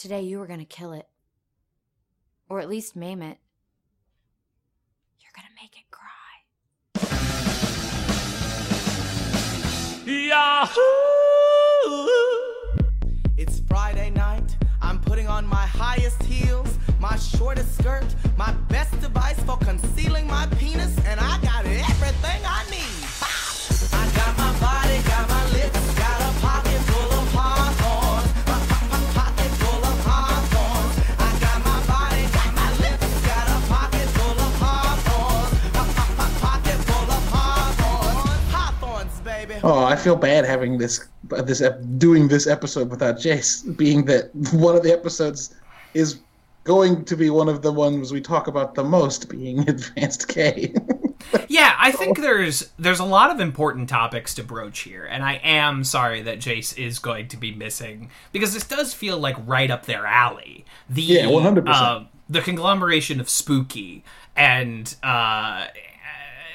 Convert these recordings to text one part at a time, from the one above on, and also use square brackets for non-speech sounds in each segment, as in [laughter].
Today you were gonna kill it. Or at least maim it. You're gonna make it cry. Yahoo! It's Friday night. I'm putting on my highest heels, my shortest skirt, my best device for concealing my penis, and I got everything I need. I got my body, got my Oh, I feel bad having this this ep- doing this episode without Jace, being that [laughs] one of the episodes is going to be one of the ones we talk about the most, being [laughs] Advanced K. [laughs] Yeah, I think there's there's a lot of important topics to broach here, and I am sorry that Jace is going to be missing because this does feel like right up their alley. The Yeah, 100%. uh, the conglomeration of spooky and uh,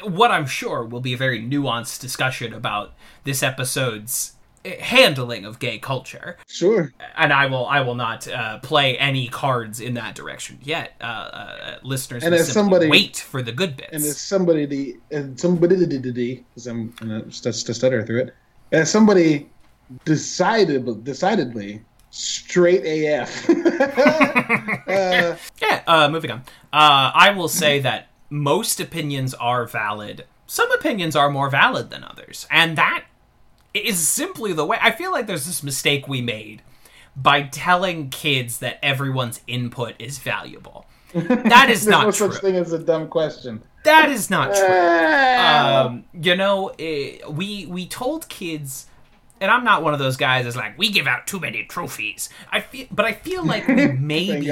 what I'm sure will be a very nuanced discussion about this episode's handling of gay culture sure. and I will I will not uh, play any cards in that direction yet. Uh, uh, listeners, And as somebody- wait for the good bits. And as somebody, the and somebody, because I'm gonna st- st- stutter through it. As somebody decided, decidedly straight AF. [laughs] uh, [laughs] Yeah, uh, moving on. Uh, I will say that most opinions are valid. Some opinions are more valid than others. And that is simply the way. I feel like there's this mistake we made by telling kids that everyone's input is valuable. [laughs] That is not no true. such thing as a dumb question. That is not true. Ah. um, you know, eh, we we told kids, and I'm not one of those guys that's like we give out too many trophies. I feel, but I feel like we [laughs] maybe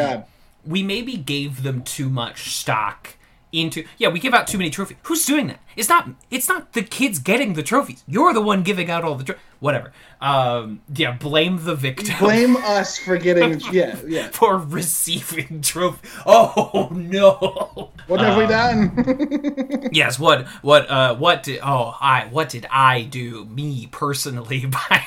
we maybe gave them too much stock into. Yeah, we give out too many trophies. Who's doing that? It's not. It's not the kids getting the trophies. You're the one giving out all the tro- whatever. Um, yeah, blame the victim. Blame [laughs] us for getting. Yeah, yeah. [laughs] for receiving trophy. Oh no! What have we done? [laughs] yes what what uh what did oh i what did i do me personally by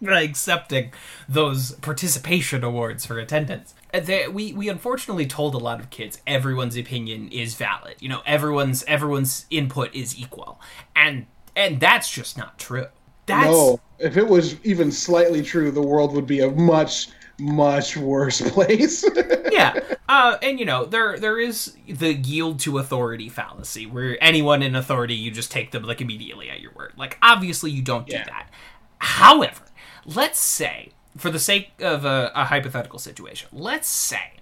by accepting those participation awards for attendance they, we we unfortunately told a lot of kids everyone's opinion is valid you know everyone's everyone's input is equal and and that's just not true that's no. If it was even slightly true, the world would be a much, much worse [laughs] place. yeah uh, and you know there there is the yield to authority fallacy where anyone in authority you just take them like immediately at your word like obviously you don't Yeah. do that however let's say for the sake of a, a hypothetical situation let's say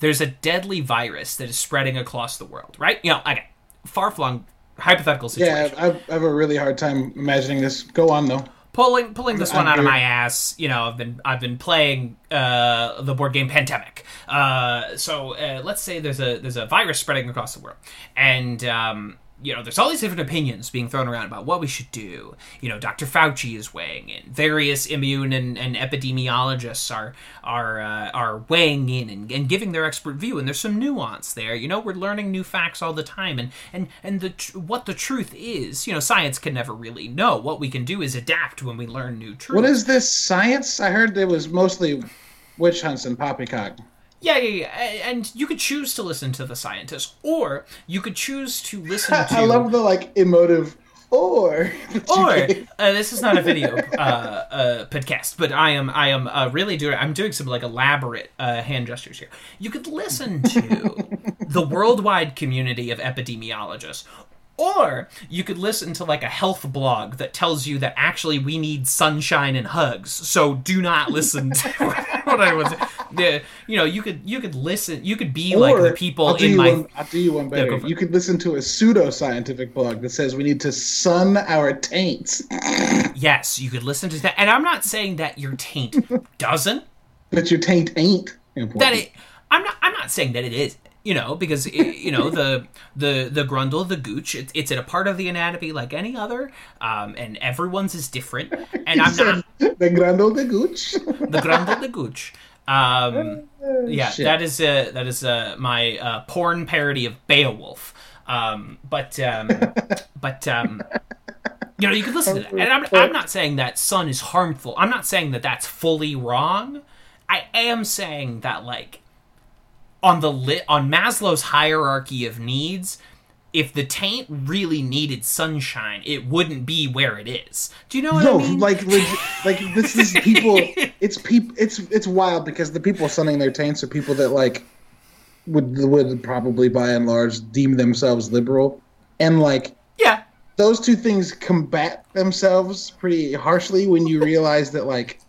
there's a deadly virus that is spreading across the world right you know okay far-flung hypothetical situation yeah, I, I have a really hard time imagining this. Go on though. pulling pulling this one out of my ass. You know, I've been I've been playing uh, the board game Pandemic. Uh, so uh, let's say there's a there's a virus spreading across the world, and um, you know there's all these different opinions being thrown around about what we should do. You know, Dr. Fauci is weighing in. Various immune and, and epidemiologists are are uh, are weighing in and, and giving their expert view. And there's some nuance there. You know, we're learning new facts all the time, and and and the tr- what the truth is. You know, science can never really know. What we can do is adapt when we learn new truth. What is this science? I heard it was mostly witch hunts and poppycock. Yeah, yeah, yeah. And you could choose to listen to the scientists, or you could choose to listen [laughs] to. I love the like emotive or. [laughs] or uh, this is not a video uh, uh, podcast, but I am I am uh, really doing I'm doing some like elaborate uh, hand gestures here. You could listen to [laughs] the worldwide community of epidemiologists. Or you could listen to like a health blog that tells you that actually we need sunshine and hugs. So do not listen to [laughs] what I was. The, you know, you could you could listen. You could be like the people in my. one, I'll do you one better. it. you could listen to a pseudo-scientific blog that says we need to sun our taints, Yes, you could listen to that. And I'm not saying that your taint doesn't. but your taint ain't important. That it. I'm not. I'm not saying that it is. You know, because it, you know the [laughs] the the grundle, the gooch. It's it's a part of the anatomy like any other, um, and everyone's is different. And I'm not the grundle the gooch. [laughs] the grundle, the gooch. Um, yeah, shit. that is uh, that is uh, my uh, porn parody of Beowulf. Um, but um, [laughs] but um, you know, you could listen to that. And I'm, I'm not saying that sun is harmful. I'm not saying that that's fully wrong. I am saying that like on the lit on Maslow's hierarchy of needs, if the taint really needed sunshine, it wouldn't be where it is. Do you know what no, I mean? No, like legit, like this is [laughs] people. It's people. It's it's wild because the people sunning their taints are people that like would would probably by and large deem themselves liberal, and like yeah, those two things combat themselves pretty harshly when you realize that like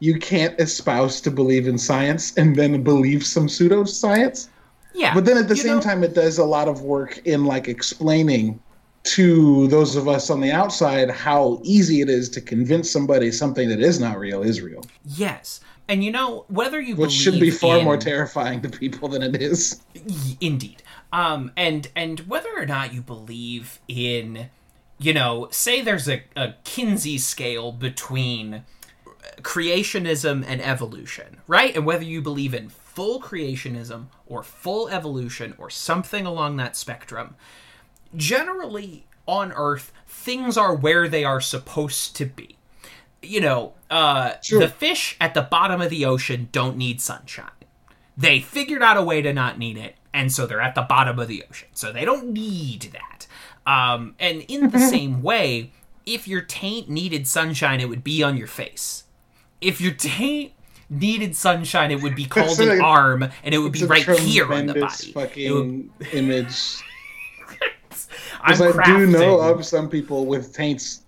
you can't espouse to believe in science and then believe some pseudoscience. yeah. But then at the same know- time, it does a lot of work in like explaining to those of us on the outside how easy it is to convince somebody something that is not real is real, yes. And you know whether you which should be far in- more terrifying to people than it is. Indeed. Um, and and whether or not you believe in, you know, say there's a, a Kinsey scale between creationism and evolution, right? And whether you believe in full creationism or full evolution or something along that spectrum, generally on Earth, things are where they are supposed to be. You know, uh, Sure. the fish at the bottom of the ocean don't need sunshine. They figured out a way to not need it, and so they're at the bottom of the ocean. So they don't need that. Um, and in the same way, if your taint needed sunshine, it would be on your face. If your taint needed sunshine, it would be [laughs] called an arm, and it would be right here on the body. Fucking would- image. [laughs] I'm Because I do know of some people with taints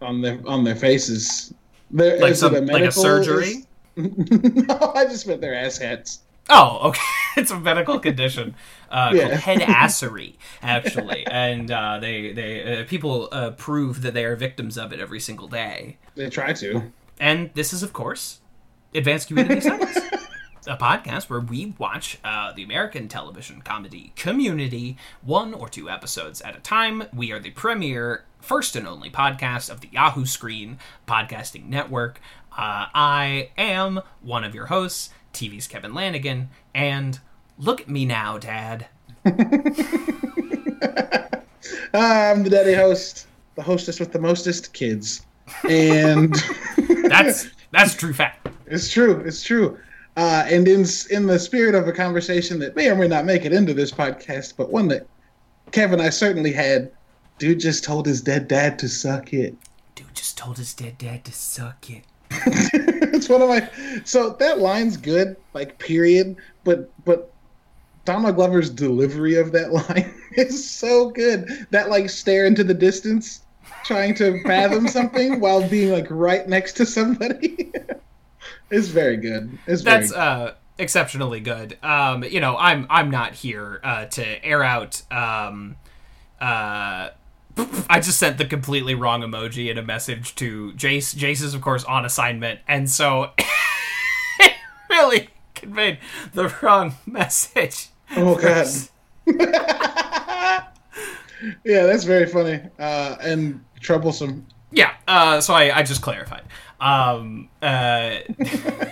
on their on their faces. There, Like is some- a like a medical, surgery? [laughs] no, I just meant their ass hats. Oh, okay. it's a medical condition uh, Yeah. called head assery, actually, and uh, they they uh, people uh, prove that they are victims of it every single day. They try to. And this is, of course, Advanced Community [laughs] Studies, a podcast where we watch uh, the American television comedy Community one or two episodes at a time. We are the premier, first and only podcast of the Yahoo Screen Podcasting Network. Uh, I am one of your hosts, TV's Kevin Lanigan, and look at me now, Dad. [laughs] I'm the daddy host, the hostess with the mostest kids, and [laughs] That's that's true fact. it's true. It's true. Uh, and in in the spirit of a conversation that may or may not make it into this podcast, but one that Kevin and I certainly had, dude just told his dead dad to suck it. Dude just told his dead dad to suck it. [laughs] it's one of my so that line's good, like period. But but Donald Glover's delivery of that [laughs] line is so good. That like stare into the distance, trying to fathom something [laughs] while being like right next to somebody. [laughs] is very good. It's very That's uh, exceptionally good. Um, you know, I'm I'm not here uh, to air out. Um, uh, [laughs] I just sent the completely wrong emoji in a message to Jace. Jace is of course on assignment, and so it really conveyed the wrong message. Oh god. yeah, that's very funny uh, and troublesome. Yeah, uh, so I, I just clarified. Um, uh, [laughs]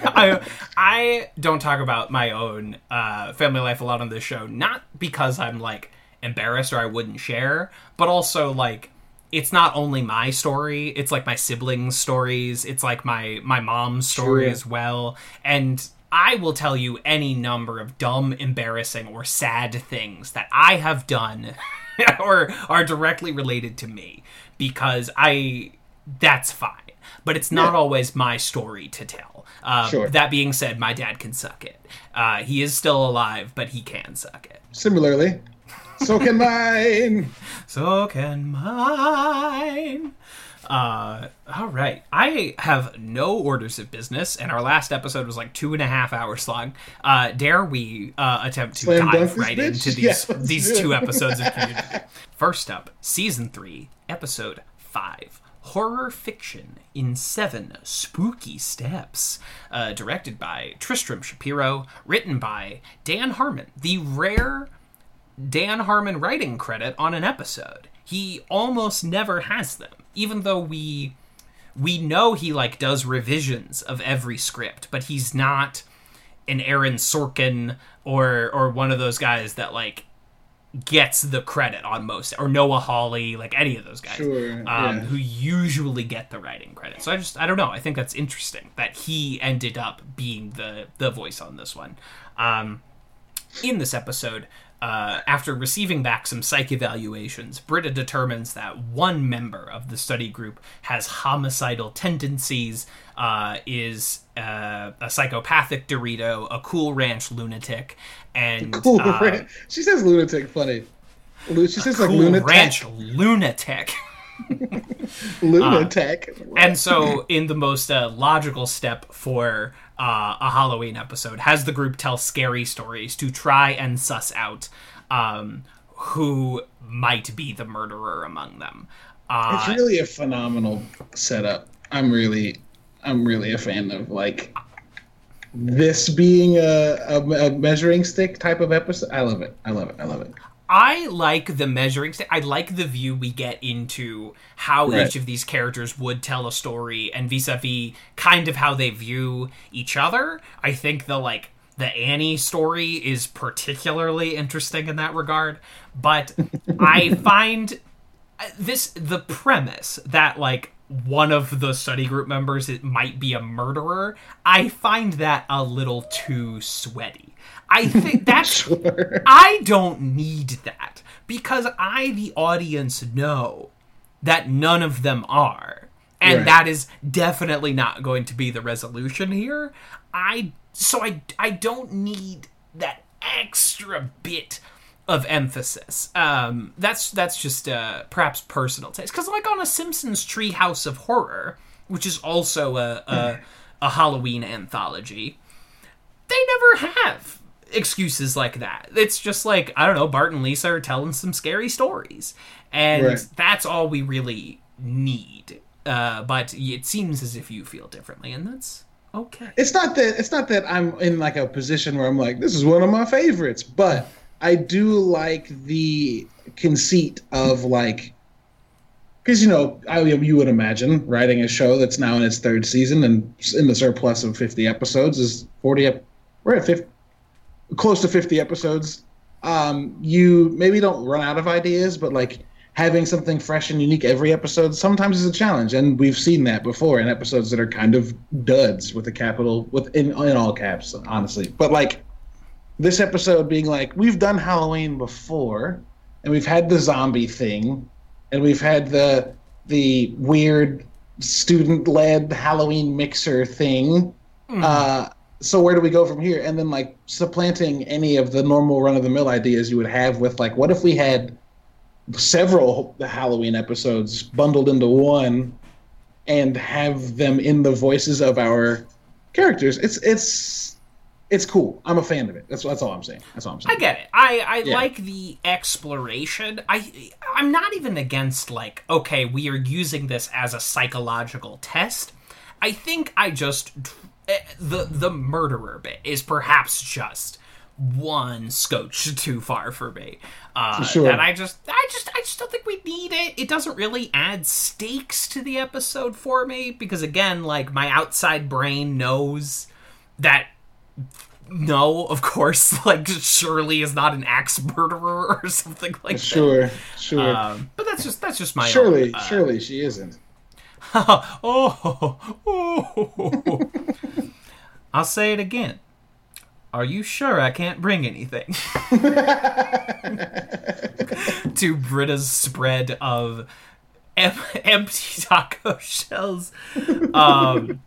I, I don't talk about my own uh, family life a lot on this show, not because I'm like embarrassed or I wouldn't share, but also like it's not only my story; it's like my siblings' stories. It's like my my mom's story as well, and I will tell you any number of dumb, embarrassing, or sad things that I have done [laughs] or are directly related to me because I that's fine. But it's not Yeah. always my story to tell. Um, Sure. That being said, my dad can suck it. Uh, he is still alive, but he can suck it. Similarly, so can [laughs] mine. So can mine. Uh, all right. I have no orders of business, and our last episode was like two and a half hours long. Uh, dare we uh, attempt to Slam dive right bitch? into these Yeah, these two episodes of [laughs] Community? First up, season three, episode five. Horror fiction in seven spooky steps. Uh, directed by Tristram Shapiro, written by Dan Harmon, the rare Dan Harmon writing credit on an episode. He almost never has them, even though we we know he like does revisions of every script, but he's not an Aaron Sorkin or or one of those guys that like gets the credit on most, or Noah Hawley, like any of those guys, Sure, um, yeah. who usually get the writing credit. So I just I don't know. I think that's interesting that he ended up being the the voice on this one. Um, in this episode, uh, after receiving back some psych evaluations, Britta determines that one member of the study group has homicidal tendencies, uh, is uh, a psychopathic Dorito, a Cool Ranch lunatic, and [laughs] Cool uh, Ranch. She says lunatic funny. She says like Cool lunatic. Ranch lunatic. [laughs] [laughs] Lunatic. And so, in the most uh, logical step for uh, a Halloween episode, has the group tell scary stories to try and suss out um, who might be the murderer among them. Uh, it's really a phenomenal setup. I'm really, I'm really a fan of like this being a, a, a measuring stick type of episode. I love it. I love it. I love it. I like the measuring stick. I like the view we get into how Right. each of these characters would tell a story and vis-a-vis kind of how they view each other. I think the like the Annie story is particularly interesting in that regard, but [laughs] I find uh, this the premise that like one of the study group members it might be a murderer. I find that a little too sweaty. I [laughs] think that's Sure. I don't need that because I, the audience, know that none of them are. And Right. that is definitely not going to be the resolution here. I so I I don't need that extra bit of emphasis. Um, that's that's just uh, perhaps personal taste. Because like on a Simpsons Treehouse of Horror, which is also a a, a Halloween anthology, they never have excuses like that. It's just like I don't know, Bart and Lisa are telling some scary stories, and Right. that's all we really need. Uh, but it seems as if you feel differently, and that's okay. It's not that it's not that I'm in like a position where I'm like this is one of my favorites, but I do like the conceit of like because you know I, you would imagine writing a show that's now in its third season and in the surplus of 50 episodes is 40 ep- we're at 50 close to 50 episodes. Um you maybe don't run out of ideas but like having something fresh and unique every episode sometimes is a challenge and we've seen that before in episodes that are kind of duds with a capital with in, in all caps honestly. But like this episode being like we've done halloween before and we've had the zombie thing and we've had the the weird student led halloween mixer thing uh so where do we go from here and then like supplanting any of the normal run of the mill ideas you would have with like what if we had several halloween episodes bundled into one and have them in the voices of our characters it's it's it's cool i'm a fan of it that's that's all i'm saying that's all i'm saying I get it. I, I Yeah. like the exploration. I I'm not even against like okay, we are using this as a psychological test. I think I just the the murderer bit is perhaps just one scotch [laughs] too far for me. Uh, Sure. That I just I just I just don't think we need it. It doesn't really add stakes to the episode for me because again, like my outside brain knows that no, of course, [laughs] like Shirley is not an axe murderer [laughs] or something like that. sure sure. Um, but that's just that's just my surely own, uh, surely she isn't [laughs] oh, oh, [laughs] I'll say it again. Are you sure I can't bring anything? [laughs] to Britta's spread of em- empty taco shells, um,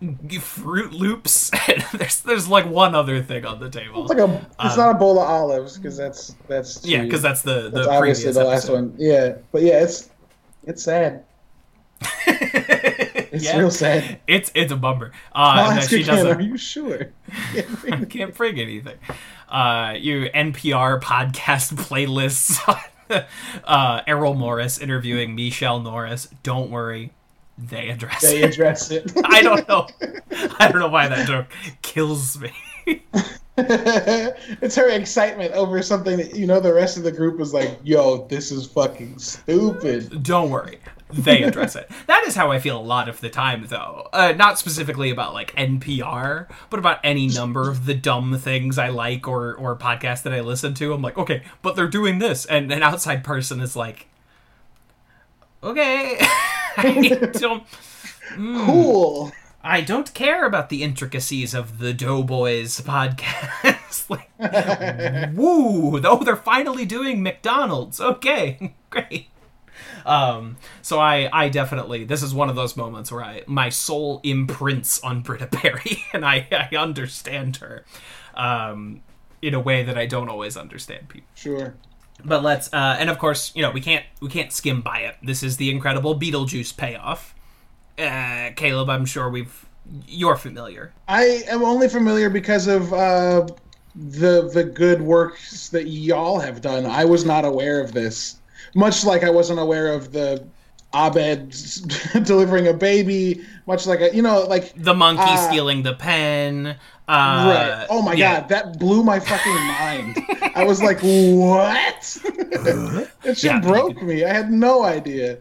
Froot Loops, there's there's like one other thing on the table. It's like a. It's not a bowl of olives because that's that's. Yeah, because that's the the that's previous the last one. Yeah, but yeah, it's it's sad. [laughs] It's Yeah. real sad. It's it's a bummer. Uh, she doesn't Are you sure? [laughs] I can't bring anything. Uh, you NPR podcast [laughs] playlists. uh, Errol Morris interviewing Michelle Norris. Don't worry, they address they it. address it. I don't know. I don't know why that joke kills me. it's her excitement over something that you know the rest of the group is like, "Yo, this is fucking stupid." don't worry. They address it. That is how I feel a lot of the time, though. Uh, not specifically about like NPR, but about any number of the dumb things I like or or podcasts that I listen to. I'm like, okay, but they're doing this, and an outside person is like, okay, [laughs] I don't. Cool. I don't care about the intricacies of the Doughboys podcast. [laughs] like, [laughs] woo! Oh, they're finally doing McDonald's. Okay, great. Um, so I, I definitely, this is one of those moments where I, my soul imprints on Britta Perry, [laughs] and I, I understand her, um, in a way that I don't always understand people. Sure. But let's, uh, and of course, you know, we can't, we can't skim by it. This is the incredible Beetlejuice payoff. Uh, Caleb, I'm sure we've, you're familiar. I am only familiar because of uh, the the good works that y'all have done. I was not aware of this, much like I wasn't aware of the Abed [laughs] delivering a baby. Much like a, you know, like The monkey uh, stealing the pen. Uh, right. Oh my yeah. god, that blew my fucking mind. I was like, what? [laughs] it shit Yeah. broke me. I had no idea.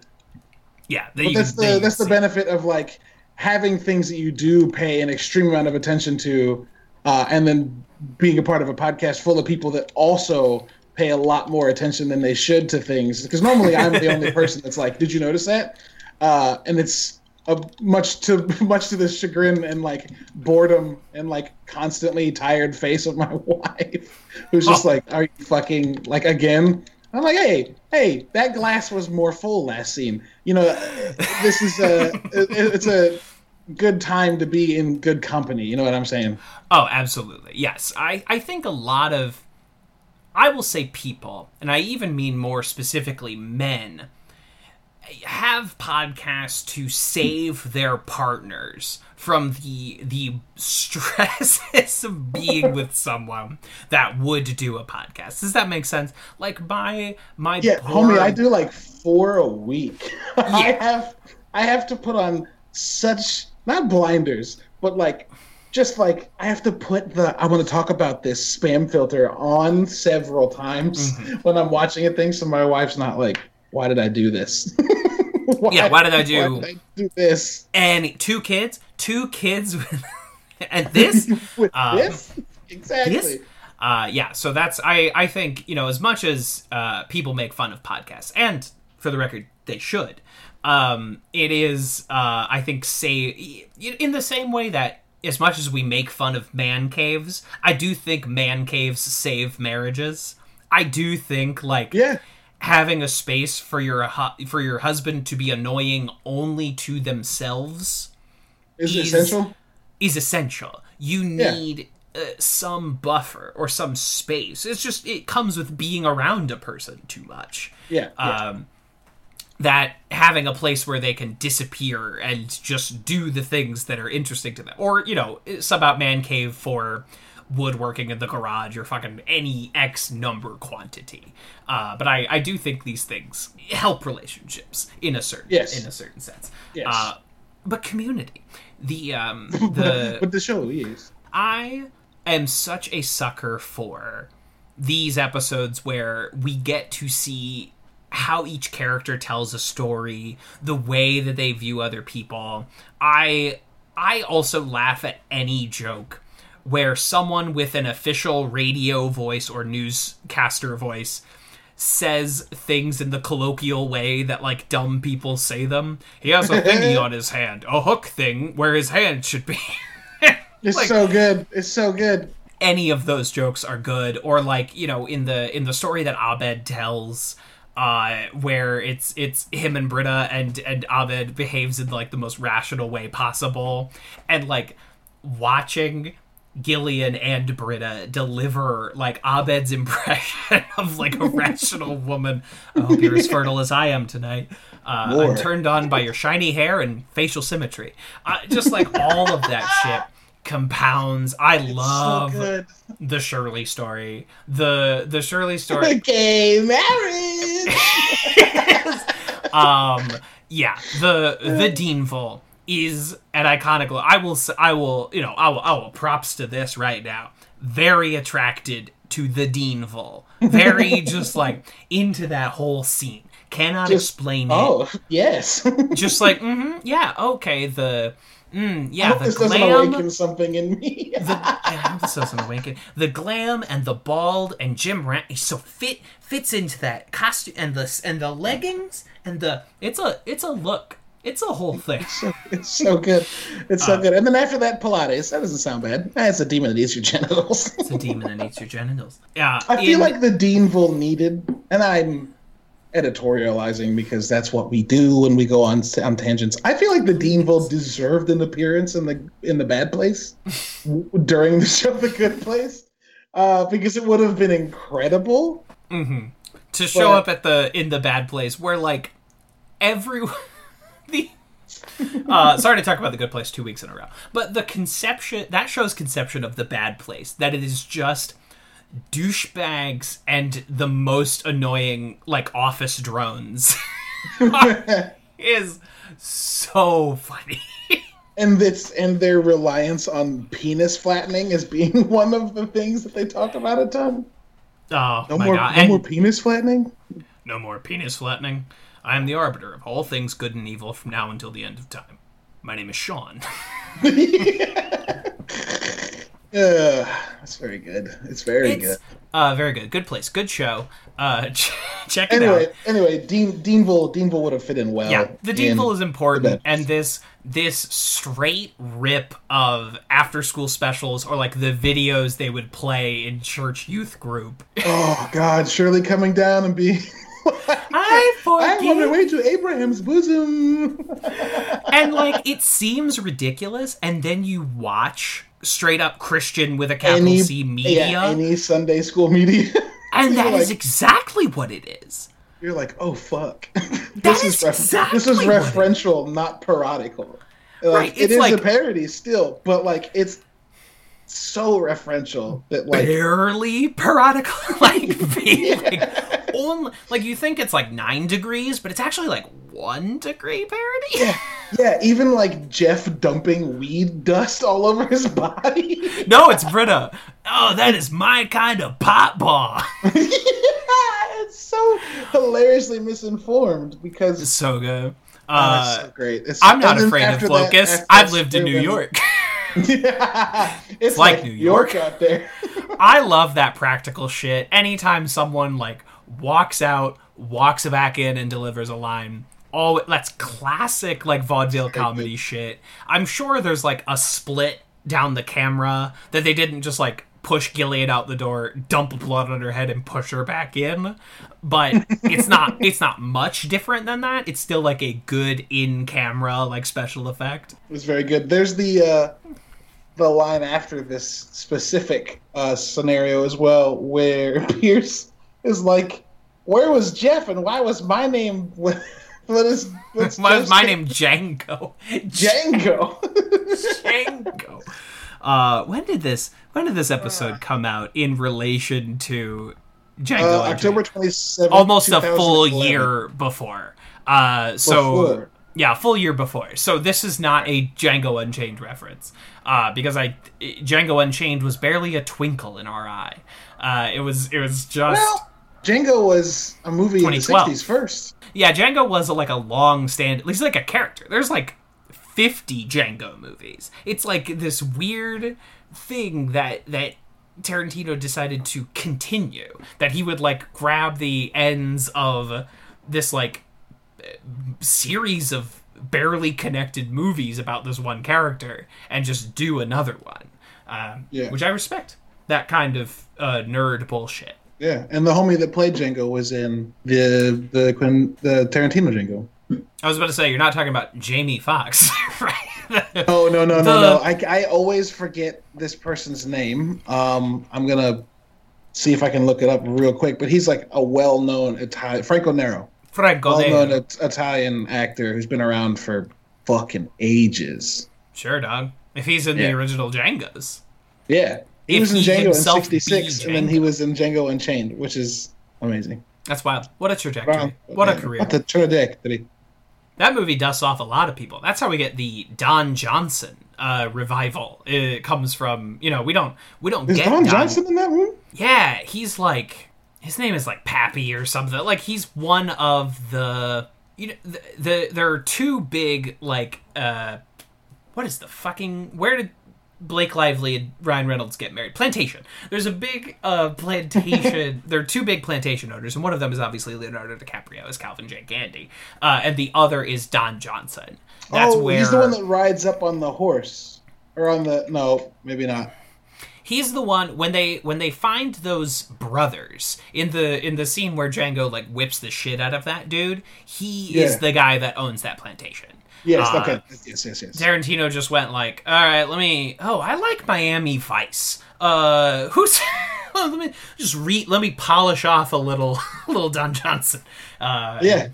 Yeah, that that's the that's the benefit of like having things that you do pay an extreme amount of attention to, uh, and then being a part of a podcast full of people that also pay a lot more attention than they should to things. Because normally I'm the only [laughs] person that's like, "Did you notice that?" Uh, and it's a, much to [laughs] much to the chagrin and like boredom and like constantly tired face of my [laughs] wife, who's just Oh. like, "Are you fucking like again?" I'm like, hey, hey, that glass was more full last scene. You know, this is a, it- it's a good time to be in good company. You know what I'm saying? Oh, absolutely. Yes. I, I think a lot of, I will say people, and I even mean more specifically men, have podcasts to save their partners from the the stresses of being [laughs] with someone that would do a podcast. Does that make sense? Like my my Yeah, homie, I do like four a week. [laughs] I have, I have to put on such not blinders, but like, just like I have to put the I want to talk about this spam filter on several times Mm-hmm. when I'm watching a thing, so my wife's not like, why did I do this? [laughs] why, Yeah, why did I do- why did I do this? and two kids, two kids with [laughs] and this [laughs] with Um, this exactly. This? Uh, yeah, so that's I I think you know as much as uh, people make fun of podcasts, and for the record, they should. Um, it is uh, I think say in the same way that as much as we make fun of man caves, I do think man caves save marriages. I do think like Yeah, having a space for your hu- for your husband to be annoying only to themselves is He's- essential? is essential. You Yeah. need uh, some buffer or some space. It's just it comes with being around a person too much. Yeah, yeah. That having a place where they can disappear and just do the things that are interesting to them, or you know, sub out man cave for woodworking in the garage or fucking any X number quantity. Uh, but I, I do think these things help relationships in a certain Yes. in a certain sense. Yes. Uh, but community, the um [laughs] the but the show is. I am such a sucker for these episodes where we get to see how each character tells a story, the way that they view other people. I I also laugh at any joke where someone with an official radio voice or newscaster voice says things in the colloquial way that like dumb people say them. He has a thingy [laughs] on his hand, a hook thing where his hand should be. [laughs] It's Like- so good. It's so good. any of those jokes are good or like you know in the in the story that abed tells uh where it's it's him and britta and and abed behaves in like the most rational way possible and like watching Gillian and Britta deliver like Abed's [laughs] impression of like a rational [laughs] woman. I hope you're as fertile as I am tonight. Uh, I'm turned on by your shiny hair and facial symmetry. Uh, just like all of that shit compounds. I love so the Shirley story. The the Shirley story. The gay marriage. [laughs] um yeah the the deanville is an iconic i will i will you know i will, I will props to this right now very attracted to the deanville very [laughs] just like into that whole scene cannot Just- explain it. Oh [laughs] yes. Just like, mm-hmm, yeah, okay, the, mm, I yeah, hope the this doesn't glam. awaken something in me. [laughs] the, I hope this doesn't awaken the glam and the bald and Jim Rash so fit fits into that costume and the and the leggings and the it's a it's a look it's a whole thing. it's so good. It's Uh, so good. And then after that, Pilates. That doesn't sound bad. It's a demon that eats your genitals. It's a demon that eats your genitals. [laughs] Yeah, I feel in- like the Deanville needed, and I'm editorializing because that's what we do when we go on on tangents. I feel like the Deanville deserved an appearance in the in the bad place [laughs] during the show, The Good Place, uh, because it would have been incredible. to show but- up at the in the bad place where like every [laughs] the uh sorry to talk about the good place two weeks in a row but the conception that show's conception of the bad place that it is just douchebags and the most annoying like office drones. [laughs] Is so funny. And it's and their reliance on penis flattening as being [laughs] one of the things that they talk about a ton. oh No my more, god. no and more penis flattening. no more penis flattening. I am the arbiter of all things good and evil from now until the end of time. My name is sean [laughs] Uh, that's very good. It's very It's good. uh very good. Good place. Good show. Uh [laughs] ch- check it Anyway, out. anyway, Dean Deanville Deanville would have fit in well. Yeah, the Deanville is important and this this straight rip of after school specials or like the videos they would play in church youth group. Oh God, Shirley coming down and being. [laughs] I I'm on my way to Abraham's bosom. [laughs] and like it seems ridiculous and then you watch straight up Christian with a capital Any- C media Yeah, any Sunday school media. [laughs] and that you're is exactly what it is. You're like, oh fuck. this is this is exactly what it- referential, not parodical. Like, Right, it it's like- a parody still, but like it's so referential that like barely parodical like, be, like only, like you think it's like nine degrees but it's actually like one degree parody yeah, yeah. even like Jeff dumping weed dust all over his body. [laughs] no it's britta oh that is my kind of pot ball [laughs] it's so hilariously misinformed because so good Oh, uh, it's so great. It's, i'm not afraid of locusts i've lived in new york [laughs] it's like like, New York. York. out there. i love that practical shit anytime someone like walks out walks back in and delivers a line. All that's classic like vaudeville comedy shit. I'm sure there's like a split down the camera that they didn't just like push gillian out the door dump blood on her head and push her back in. But [laughs] it's not it's not much different than that. It's still like a good in camera like special effect. It's very good. There's the uh, the line after this specific uh, scenario as well, where [laughs] Pierce is like, "Where was Jeff, and why was my name? [laughs] What, is what's why Jeff's my name django [laughs] Django?" Django. Uh, when did this? When did this episode come out in relation to Django? uh, October twenty seventh, almost a full year before. Uh, so Before. yeah, full year before. So this is not a Django Unchained reference, uh, because I Django Unchained was barely a twinkle in our eye. Uh, it was it was just. Well, Django was a movie in the sixties first. Yeah, Django was a, like a long stand, at least like a character. There's like 50 Django movies. It's like this weird thing that that Tarantino decided to continue. That he would like grab the ends of this like series of barely connected movies about this one character and just do another one. Um, Yeah. Which I respect. That kind of uh, nerd bullshit. Yeah, and the homie that played Django was in the the the Tarantino Django. I was about to say, you're not talking about Jamie Foxx, [laughs] right? Oh no no no The- no! I, I always forget this person's name. Um, I'm gonna see if I can look it up real quick. But he's like a well-known Italian Franco Nero, Franco well-known It- Italian actor who's been around for fucking ages. Sure, dog. If he's in the original Django's. Yeah, he If was in he Django in himself '66, and then he was in Django Unchained, which is amazing. That's wild. What a trajectory. Wow. What a career. What the trajectory. That movie dusts off a lot of people. That's how we get the Don Johnson uh, revival. It comes from, you know, we don't we don't Is get Don Johnson in that movie? Yeah, he's like his name is like Pappy or something. Like he's one of the you know the, the there are two big like uh what is the fucking where did Blake Lively and Ryan Reynolds get married? Plantation. There's a big uh plantation. [laughs] there are two big plantation owners, and one of them is obviously Leonardo DiCaprio as Calvin J. Candie, uh, and the other is Don Johnson. That's oh, where he's the one that rides up on the horse, or on the no, maybe not. he's the one when they when they find those brothers in the in the scene where Django like whips the shit out of that dude. He Yeah. is the guy that owns that plantation. Yes, Uh, okay, yes, yes, yes. Tarantino just went like, "All right, let me. Oh, I like Miami Vice. Uh, who's? [laughs] let me just read. Let me polish off a little, [laughs] little Don Johnson. Uh, Yeah.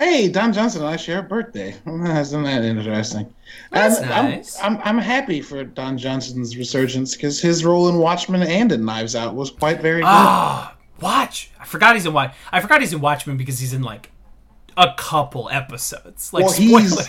Hey, Don Johnson and I share a birthday. [laughs] Isn't that interesting? That's And nice. I'm, I'm, I'm happy for Don Johnson's resurgence because his role in Watchmen and in Knives Out was quite very good. Ah, Watch. I forgot he's in Watch. I forgot he's in Watchmen because he's in like a couple episodes. Like Well, he's spoiler- spoilers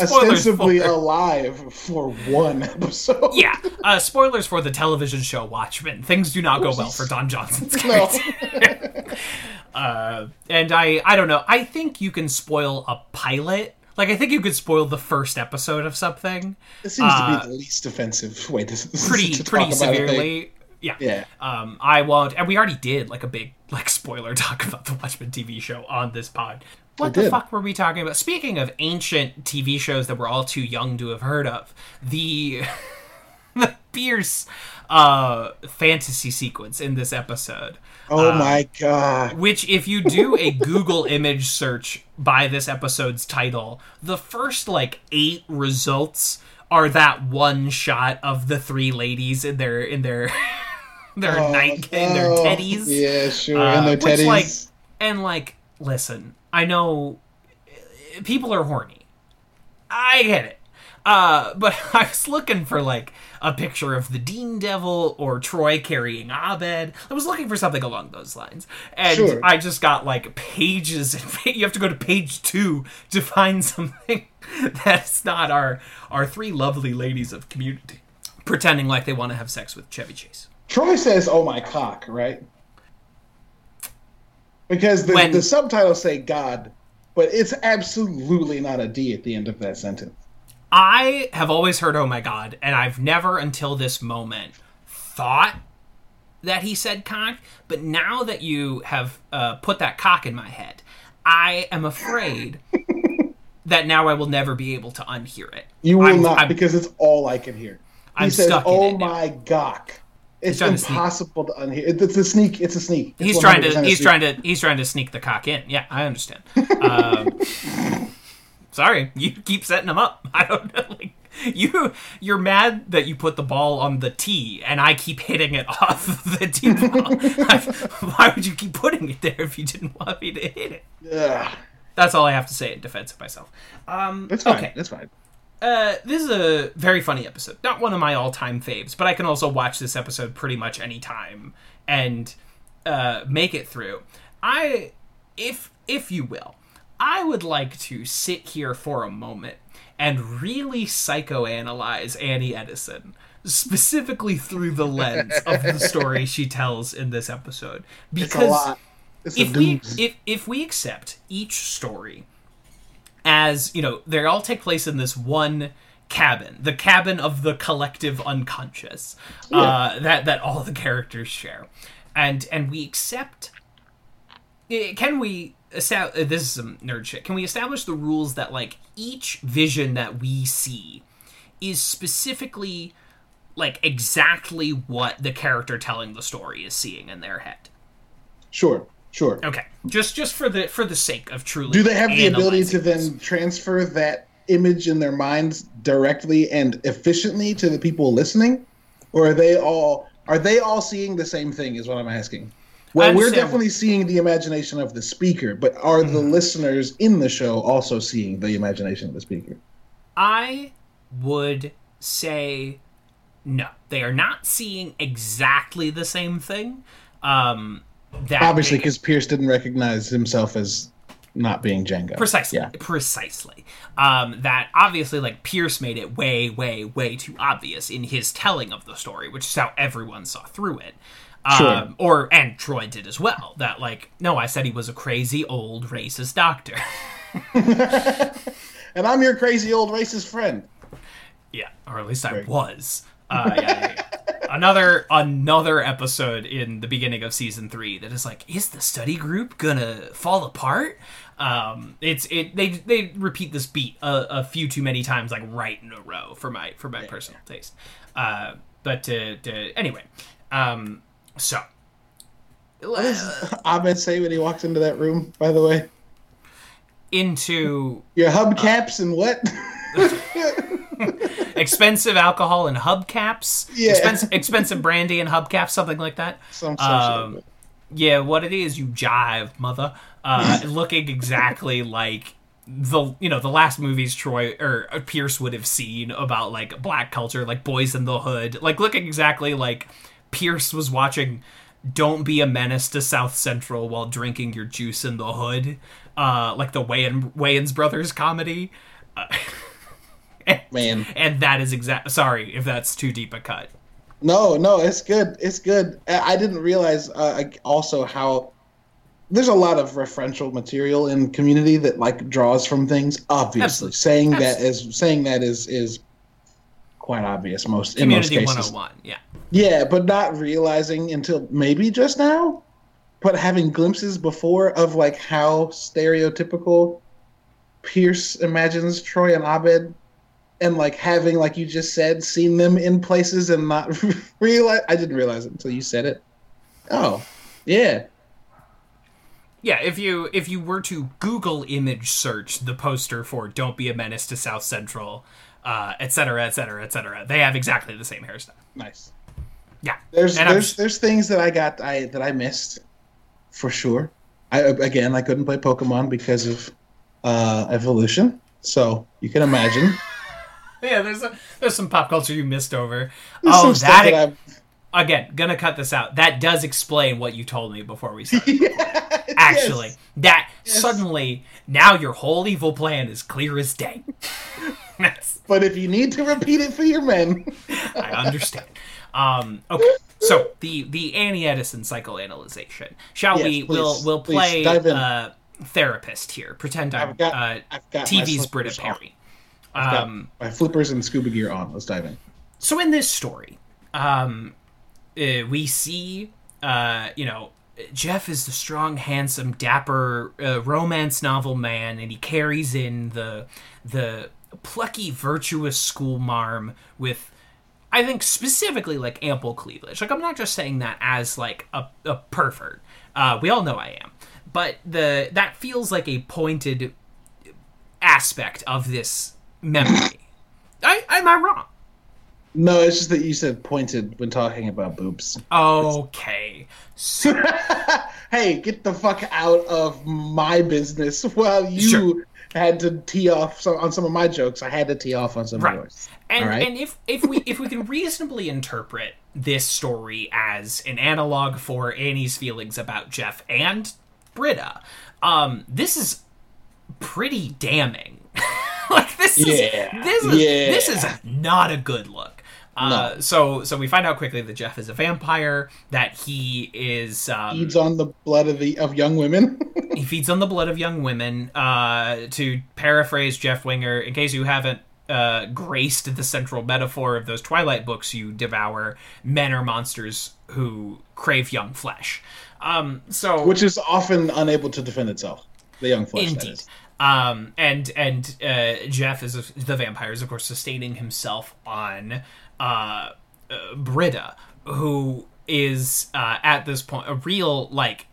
[laughs] ostensibly for- alive for one episode. yeah. Uh, spoilers for the television show Watchmen. Things do not go well for Don Johnson's No. character. [laughs] uh, and I, I don't know. I think you can spoil a pilot. Like I think you could spoil the first episode of something It seems Uh, to be the least offensive way to [laughs] pretty, to pretty about a thing. severely. Yeah. Yeah. Um, I won't, and we already did like a big like spoiler talk about the Watchmen TV show on this pod. What the fuck were we talking about? Speaking of ancient TV shows that we're all too young to have heard of, the [laughs] the Pierce uh, fantasy sequence in this episode. Oh my god. Which, if you do a Google image search by this episode's title, the first like eight results are that one shot of the three ladies in their in their their night in their Oh, teddies. Yeah, sure. Uh, and their which, teddies. like, and like, listen, I know people are horny. I get it. Uh, but [laughs] I was looking for like a picture of the Dean Devil or Troy carrying Abed. I was looking for something along those lines, and Sure. I just got like pages. And [laughs] you have to go to page two to find [laughs] something that's not our our three lovely ladies of Community pretending like they want to have sex with Chevy Chase. Troy says, "Oh my cock," right? Because the, When- the subtitles say God, but it's absolutely not a D at the end of that sentence. I have always heard "Oh my god," and I've never until this moment thought that he said cock. But now that you have uh, put that cock in my head, I am afraid [laughs] that now I will never be able to unhear it. You will I'm- not, I'm- because it's all I can hear. He I'm says, stuck in "Oh it now." my gock." It's trying to impossible to unhear. It- It's a sneak. It's a sneak. It's He's trying to he's sneak. trying to he's trying to sneak the cock in. Yeah, I understand. [laughs] Um, sorry, you keep setting him up. [laughs] I don't know. Like, you you're mad that you put the ball on the tee and I keep hitting it [laughs] off the tee ball. Why would you keep putting it there if you didn't want me to hit it? Yeah. That's all I have to say in defense of myself. Um, That's fine. Okay. That's fine. Uh, this is a very funny episode. Not one of my all-time faves, but I can also watch this episode pretty much any time and uh, make it through. I, if if you will, I would like to sit here for a moment and really psychoanalyze Annie Edison, specifically through the lens of the [laughs] story she tells in this episode, because a lot. It's a if we if if we accept each story as you know they all take place in this one cabin the cabin of the collective unconscious uh, that that all the characters share. And and we accept eh, can we establish this is some nerd shit. Can we establish the rules that like each vision that we see is specifically like exactly what the character telling the story is seeing in their head? Sure. Sure. Okay, just just for the for the sake of truly. Do they have the ability to this. then transfer that image in their minds directly and efficiently to the people listening, or are they all are they all seeing the same thing? Is what I'm asking. Well, we're definitely seeing the imagination of the speaker, but are the listeners in the show also seeing the imagination of the speaker? I would say no. They are not seeing exactly the same thing. Um, that Obviously, because Pierce didn't recognize himself as not being Django. precisely Yeah. precisely um, that obviously like pierce made it way way way too obvious in his telling of the story which is how everyone saw through it Sure. Um, or and Troy did as well. That like, no, I said he was a crazy old racist doctor. [laughs] And I'm your crazy old racist friend. yeah, or at least I Right. was. Uh, yeah, yeah. Another another episode in the beginning of season three that is like, is the study group gonna fall apart? Um, it's it they they repeat this beat a, a few too many times, like right in a row for my for my personal taste. Uh, but uh, to, anyway, um, so What does Abed say when he walks into that room, by the way? into Your hubcaps and what? [laughs] [laughs] [laughs] expensive alcohol and hubcaps, Yeah. expensive expensive brandy and hubcaps, something like that. Some Um. Yeah, what it is, you jive, mother. Uh, [laughs] looking exactly like the you know the last movies Troy or uh, Pierce would have seen about like black culture, like Boys in the Hood, like looking exactly like Pierce was watching. Don't be a menace to South Central while drinking your juice in the hood, uh, like the Wayan Wayans brothers comedy. [laughs] [laughs] Man. And that is exact. Sorry if that's too deep a cut. No, no, it's good. It's good. I didn't realize uh, also how there's a lot of referential material in Community that like draws from things. Obviously, Absolutely. saying that is saying that is is quite obvious. Most in most Community cases. 101. Yeah. Yeah, but not realizing until maybe just now, but having glimpses before of like how stereotypical Pierce imagines Troy and Abed, and like having, like you just said, seen them in places and not [laughs] realize. I didn't realize it until you said it. Oh, yeah. Yeah, if you if you were to Google image search the poster for "Don't Be a Menace to South Central," uh, etc etc et cetera, et cetera, they have exactly the same hairstyle. Nice. Yeah, There's And I'm there's there's things that I got I that I missed, for sure. I again I couldn't play Pokemon because of uh, evolution, so you can imagine. [laughs] yeah. There's a, there's some pop culture you missed over. There's oh, that, that again, gonna cut this out. That does explain what you told me before we started. [laughs] Yeah, Actually, yes. that Yes. suddenly now your whole evil plan is clear as day. [laughs] But if you need to repeat it for your men, I understand. Um, okay, so the the Annie Edison psychoanalyzation. Shall Yes, we? please, We'll we'll play uh, therapist here. Pretend I'm I've got- uh, I've got TV's Britta. Perry. Um, my flippers and scuba gear on. Let's dive in. so in this story, um, uh, we see, uh, you know, Jeff is the strong, handsome, dapper uh, romance novel man, and he carries in the the plucky, virtuous school marm with. I think specifically like ample cleavage. Like I'm not just saying that as like a, a pervert. Uh, we all know I am, but the that feels like a pointed aspect of this memory. [coughs] I am I wrong? No, it's just that you said pointed when talking about boobs. Okay. So, [laughs] hey, get the fuck out of my business [laughs] while you Sure. had to tee off some, on some of my jokes. I had to tee off on some Right. of yours. and All right. and if if we if we can [laughs] reasonably interpret this story as an analog for Annie's feelings about Jeff and Britta, um, this is pretty damning. [laughs] like this is Yeah. this is Yeah. this is not a good look. Uh, so so we find out quickly that Jeff is a vampire. That he is um, Feeds on the blood of the of young women. [laughs] he feeds on the blood of young women. Uh, to paraphrase Jeff Winger, in case you haven't uh, graced the central metaphor of those Twilight books you devour, men are monsters who crave young flesh. Um, so which is often unable to defend itself. The young flesh. Indeed. Um, and and uh, Jeff is the vampire is of course sustaining himself on uh, uh, Britta, who is uh, at this point a real like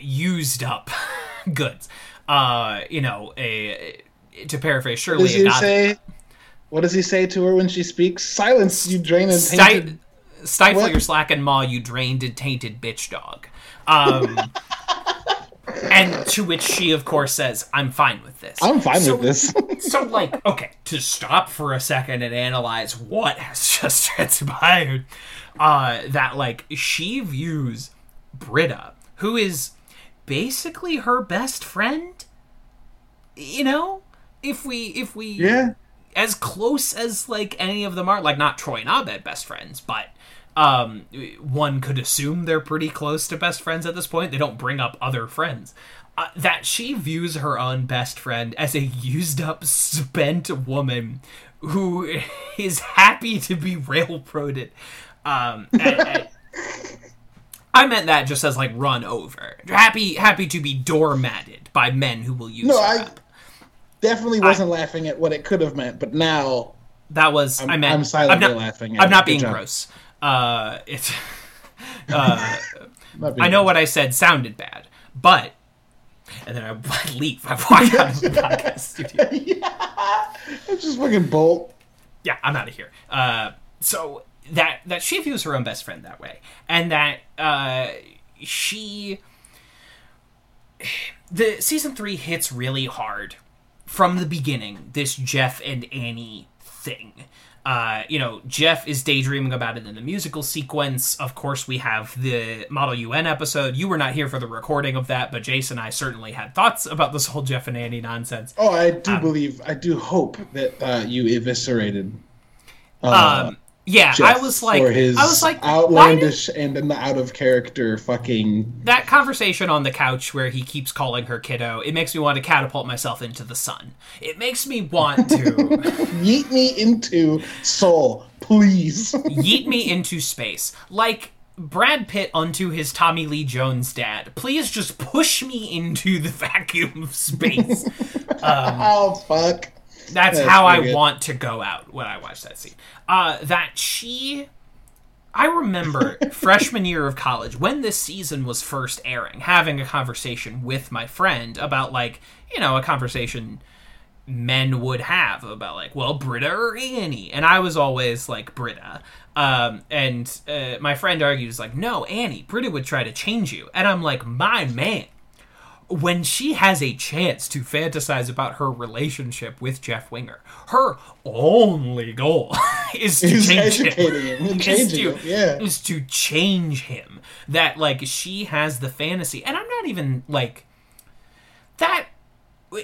used up [laughs] goods. Uh, you know, a to paraphrase What does he say? What does he say to her when she speaks? Silence, you drain and tainted. stifle What? your slack and maw, you drained and tainted bitch dog. Um, [laughs] and to which she, of course, says, "I'm fine with this." I'm fine So- with this. [laughs] so like okay to stop for a second and analyze what has [laughs] just transpired uh that like she views britta who is basically her best friend you know if we if we yeah. as close as like any of them are like not troy and abed best friends but um, one could assume they're pretty close to best friends at this point. They don't bring up other friends. Uh, that she views her own best friend as a used up, spent woman who [laughs] is happy to be railroaded. Um, and- and- I meant that just as like run over. Happy, happy to be doormatted by men who will use No, I up. definitely wasn't laughing at what it could have meant, but now That was I'm, I meant I'm silently not, laughing. At I'm not. Being gross. Uh, it's. [laughs] Uh, I know what I said sounded bad, but and then I, [laughs] leave. I walk out of the [laughs] podcast studio. It's just fucking bolt. Yeah, I'm out of here. Uh, so that that she views her own best friend that way, and that uh, she the season three hits really hard from the beginning. This Jeff and Annie thing. Uh, you know, Jeff is daydreaming about it in the musical sequence. Of course, we have the Model UN episode. You were not here for the recording of that, but Jason and I certainly had thoughts about this whole Jeff and Annie nonsense. Oh, I do Um, believe, I do hope that uh, you eviscerated. Uh, Um, yeah, I was like, for his I was like, why did- outlandish and an out of character fucking. that conversation on the couch where he keeps calling her kiddo, it makes me want to catapult myself into the sun. It makes me want to [laughs] Yeet me into soul, please. [laughs] yeet me into space. Like Brad Pitt onto his Tommy Lee Jones dad. Please just push me into the [laughs] vacuum of space. oh um, fuck! That's, That's how I good. want to go out when I watch that scene. Uh, that she. I remember [laughs] freshman year of college when this season was first airing, having a conversation with my friend about, like, you know, a conversation men would have about, like, well, Britta or Annie. And I was always like, Britta. Um, and uh, my friend argues, like, no, Annie, Britta would try to change you. And I'm like, my man when she has a chance to fantasize about her relationship with Jeff Winger, her only goal [laughs] is to He's change him. him [laughs] Is to- him, yeah. Is to change him. That like she has the fantasy, and I'm not even like that.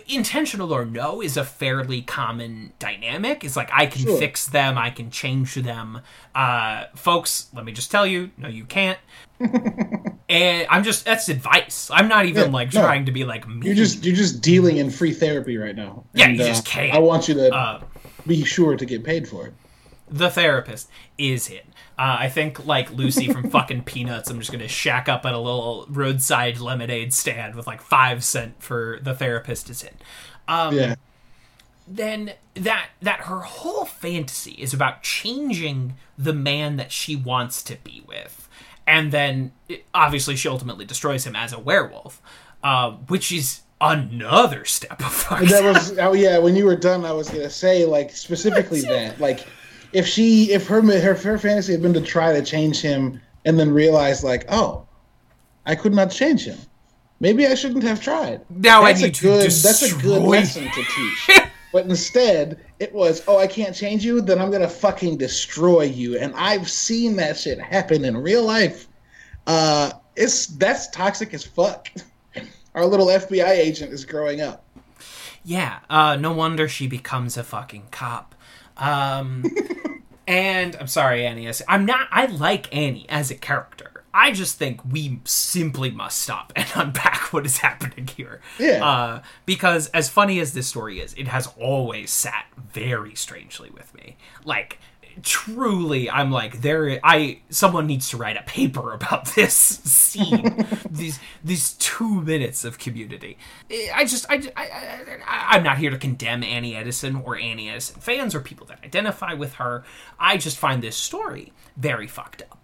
Intentional or no is a fairly common dynamic. It's like I can Sure. fix them, I can change them. Uh, folks, let me just tell you, no, you can't. [laughs] and I'm just that's advice. I'm not even Yeah, like no. trying to be like mean. You're just you're just dealing in free therapy right now. Yeah, And, you uh, can't. I want you to Uh, be sure to get paid for it. the therapist is in. Uh, I think like Lucy from fucking Peanuts. I'm just gonna shack up at a little roadside lemonade stand with like five cent for the therapist is in. Um, yeah. then that that her whole fantasy is about changing the man that she wants to be with, and then it- obviously she ultimately destroys him as a werewolf, uh, which is another step of that was [laughs] oh yeah when you were done i was gonna say like specifically that like if she if her her her fantasy had been to try to change him and then realize like oh i could not change him. Maybe i shouldn't have tried. Now I that's need a to good that's a good lesson to teach. But instead it was oh i can't change you then i'm gonna fucking destroy you. And i've seen that shit happen in real life. Uh it's that's toxic as fuck. [laughs] Our little fbi agent is growing up. Yeah, uh, no wonder she becomes a fucking cop. Um, [laughs] and I'm sorry, Annie. I'm not. I like Annie as a character. I just think we simply must stop and [laughs] unpack what is happening here. Yeah. Uh, because as funny as this story is, it has always sat very strangely with me. Like truly i'm like there i someone needs to write a paper about [laughs] this scene. [laughs] These these two minutes of community. I just I, I, I i'm not here to condemn annie edison or annie edison fans or people that identify with her. I just find this story very fucked up.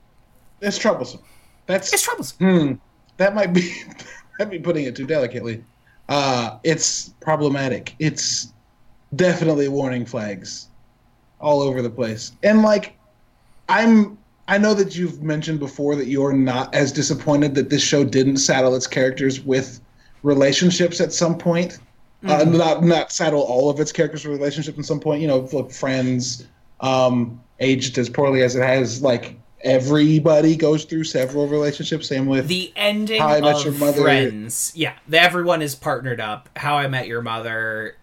It's troublesome. That's it's troublesome. that might be [laughs] that be putting it too delicately. Uh, it's problematic. It's definitely warning flags all over the place. And like, I'm I know that you've mentioned before that you're not as disappointed that this show didn't saddle its characters with relationships at some point. Uh, not not saddle all of its characters with relationships at some point. You know, like friends, um, aged as poorly as it has. Like everybody goes through several relationships. Same with the ending How I Met of Your Mother- Friends, yeah, everyone is partnered up. How I Met Your Mother,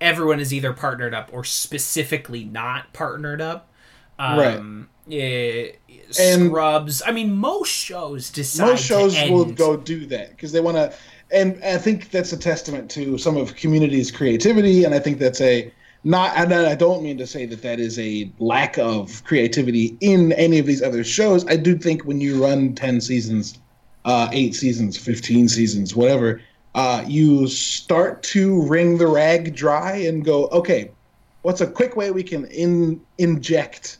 everyone is either partnered up or specifically not partnered up. Um, eh, Scrubs. I mean, most shows decide. Most shows will go do that because they want to, and I think that's a testament to some of Community's creativity, and I think that's a not. And I don't mean to say that that is a lack of creativity in any of these other shows. I do think when you run ten seasons, uh, eight seasons, fifteen seasons, whatever, uh, you start to wring the rag dry and go, okay, what's a quick way we can in inject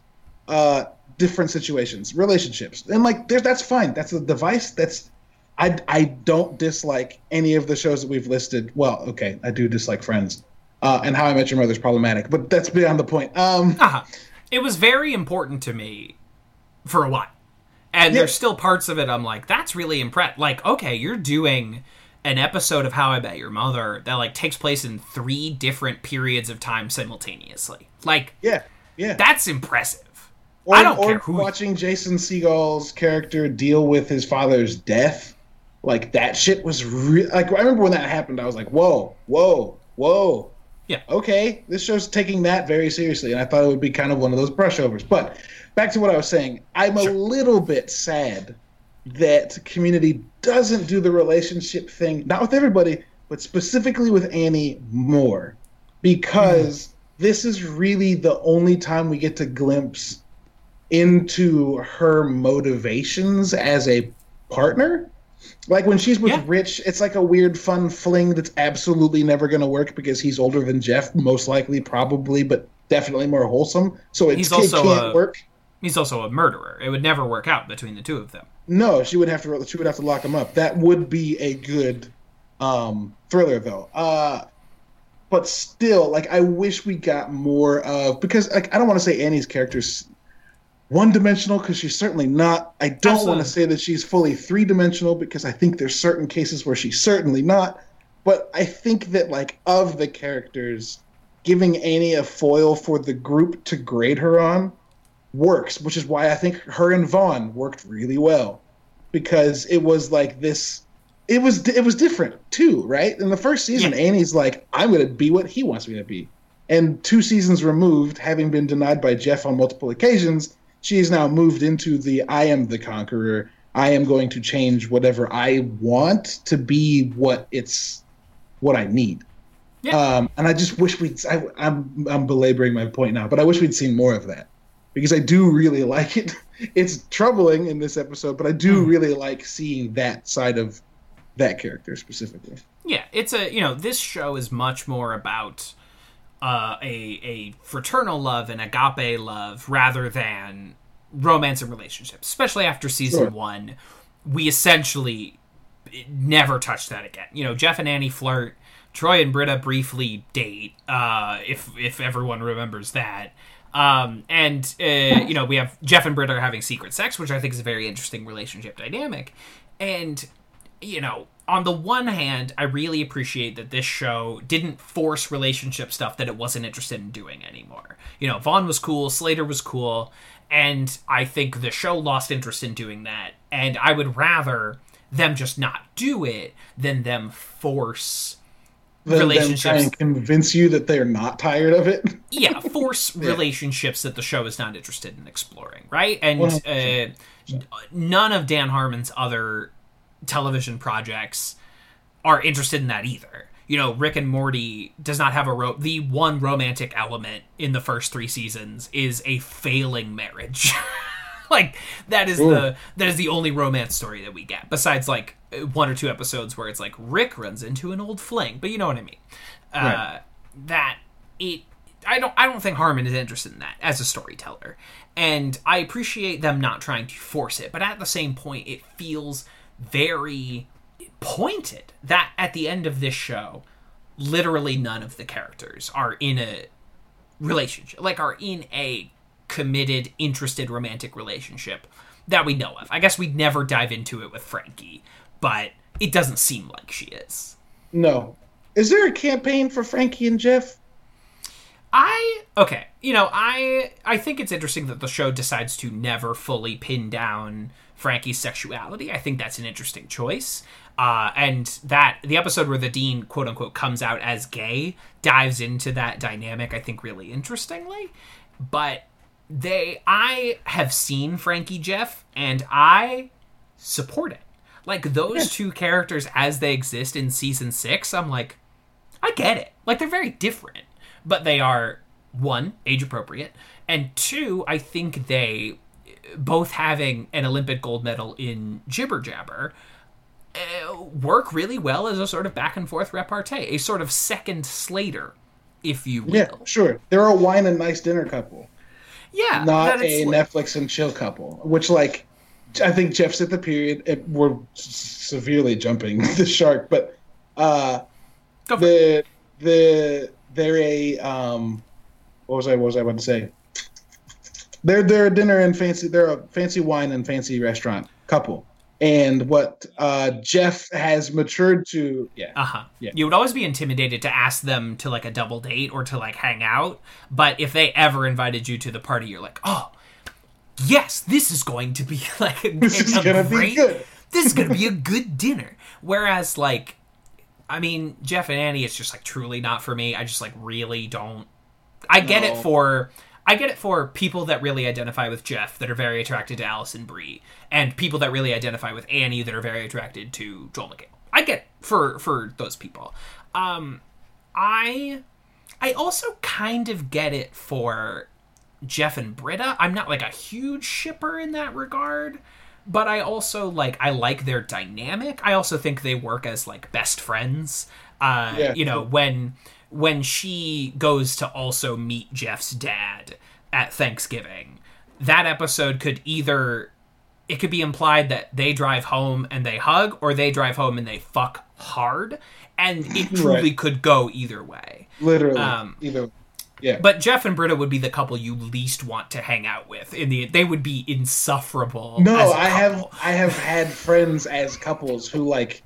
uh, different situations, relationships, and like there's that's fine. That's a device. That's I I don't dislike any of the shows that we've listed. Well, okay, I do dislike Friends, uh, and How I Met Your Mother is problematic, but that's beyond the point. Um, uh-huh. It was very important to me for a while, and Yeah. there's still parts of it I'm like, that's really impressed. Like, okay, you're doing an episode of How I Met Your Mother that like takes place in three different periods of time simultaneously. Like, yeah, yeah. that's impressive. or, I don't or care who. watching Jason Segel's character deal with his father's death, like that shit was real. Like I remember when that happened, I was like, whoa, whoa, whoa. Yeah. Okay, this show's taking that very seriously, and I thought it would be kind of one of those brushovers. But back to what I was saying, I'm a little bit sad that Community doesn't do the relationship thing, not with everybody, but specifically with Annie more, because this is really the only time we get to glimpse into her motivations as a partner. Like when she's with Yeah. Rich, it's like a weird fun fling that's absolutely never going to work because he's older than Jeff, most likely, probably, but definitely more wholesome. So it, He's it can't a- work. He's also a murderer. It would never work out between the two of them. No, she would have to. She would have to lock him up. That would be a good um, thriller, though. Uh, but still, like, I wish we got more of because, like, I don't want to say Annie's character's one dimensional because she's certainly not. I don't want to say that she's fully three dimensional because I think there's certain cases where she's certainly not. But I think that, like, of the characters, giving Annie a foil for the group to grade her on works, which is why I think her and Vaughn worked really well because it was like this. It was it was different too, right? In the first season, Yeah. Annie's like, "I'm going to be what he wants me to be," and two seasons removed, having been denied by Jeff on multiple occasions, she is now moved into the "I am the conqueror." I am going to change whatever I want to be what it's what I need. Yeah. Um, and I just wish we'd. I, I'm I'm belaboring my point now, but I wish we'd seen more of that because I do really [laughs] like it. It's troubling in this episode, but I do Hmm. really like seeing that side of that character specifically. Yeah, it's a you know this show is much more about uh, a a fraternal love and agape love rather than romance and relationships. Especially after season Sure. one, we essentially never touched that again. You know, Jeff and Annie flirt. Troy and Britta briefly date, uh, if if everyone remembers that. Um, and uh, you know, we have Jeff and Britta are having secret sex, which I think is a very interesting relationship dynamic. And you know, on the one hand, I really appreciate that this show didn't force relationship stuff that it wasn't interested in doing anymore. You know, Vaughn was cool, Slater was cool, and I think the show lost interest in doing that. And I would rather them just not do it than them force Relationships. and convince you that they're not tired of it. [laughs] yeah force relationships that the show is not interested in exploring right and uh, none of dan harmon's other television projects are interested in that either you know rick and morty does not have a ro- the one romantic element in the first three seasons is a failing marriage [laughs] like that is the that is the only romance story that we get besides like one or two episodes where it's like rick runs into an old fling but you know what i mean. Uh, that it I don't I don't think Harmon is interested in that as a storyteller. And I appreciate them not trying to force it, but at the same point it feels very pointed that at the end of this show literally none of the characters are in a relationship like are in a committed interested romantic relationship that we know of. I guess we'd never dive into it with Frankie, but it doesn't seem like she is. No. Is there a campaign for Frankie and Jeff? I okay, you know, I I think it's interesting that the show decides to never fully pin down Frankie's sexuality. I think that's an interesting choice. Uh, and that the episode where the dean quote unquote comes out as gay dives into that dynamic, I think, really interestingly. But they I have seen Frankie Jeff and I support it. Like those two characters as they exist in season 6, I'm like I get it. Like they're very different, but they are one age appropriate and two I think they both having an Olympic gold medal in jibber jabber uh, work really well as a sort of back and forth repartee, a sort of second Slater, if you will. Yeah, sure. They're a wine and nice dinner couple, Yeah, not a like- Netflix and chill couple. Which, like, I think Jeff's at the period. It, we're severely jumping [laughs] the shark, but uh, the the they're a um, what was I what was I about to say? They're they're a dinner and fancy. They're a fancy wine and fancy restaurant couple. And what uh, Jeff has matured to, yeah, Uh-huh. Yeah. You would always be intimidated to ask them to like a double date or to like hang out, but if they ever invited you to the party, you're like, "Oh, yes, this is going to be [laughs] like a, [laughs] This is gonna be good." This is going to be a good dinner." Whereas like I mean, Jeff and Annie it's just like truly not for me. I just like really don't I get it for I get it for people that really identify with Jeff that are very attracted to Alison Brie, and people that really identify with Annie that are very attracted to Joel McHale. I get it for for those people. Um, I I also kind of get it for Jeff and Britta. I'm not like a huge shipper in that regard, but I also like I like their dynamic. I also think they work as like best friends. Uh, Yeah. you know when when she goes to also meet Jeff's dad at Thanksgiving. That episode could either it could be implied that they drive home and they hug or they drive home and they fuck hard and it [laughs] truly Right. could go either way. literally Um, either. Yeah, But Jeff and Britta would be the couple you least want to hang out with. In the they would be insufferable. No, I have. I have had friends as couples who like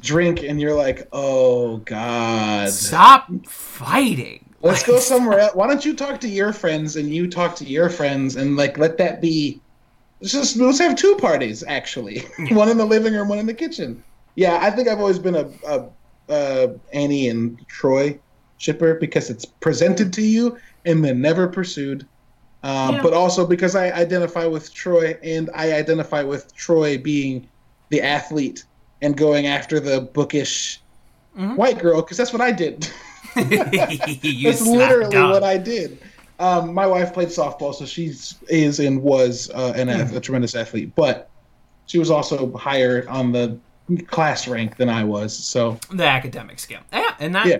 drink and you're like, "Oh god. Stop fighting. Let's go somewhere else. Why don't you talk to your friends and you talk to your friends and like let that be let's just let's have two parties actually. [laughs] one in the living room, one in the kitchen. Yeah, I think I've always been a, a, a Annie and Troy shipper because it's presented to you and then never pursued. Um, Yeah. But also because I identify with Troy and I identify with Troy being the athlete and going after the bookish Mhm. white girl because that's what I did. [laughs] That's literally what I did. Um, my wife played softball, so she's is and was uh, an ath- a tremendous athlete. But she was also higher on the class rank than I was. So the academic scale. Yeah, and that Yeah.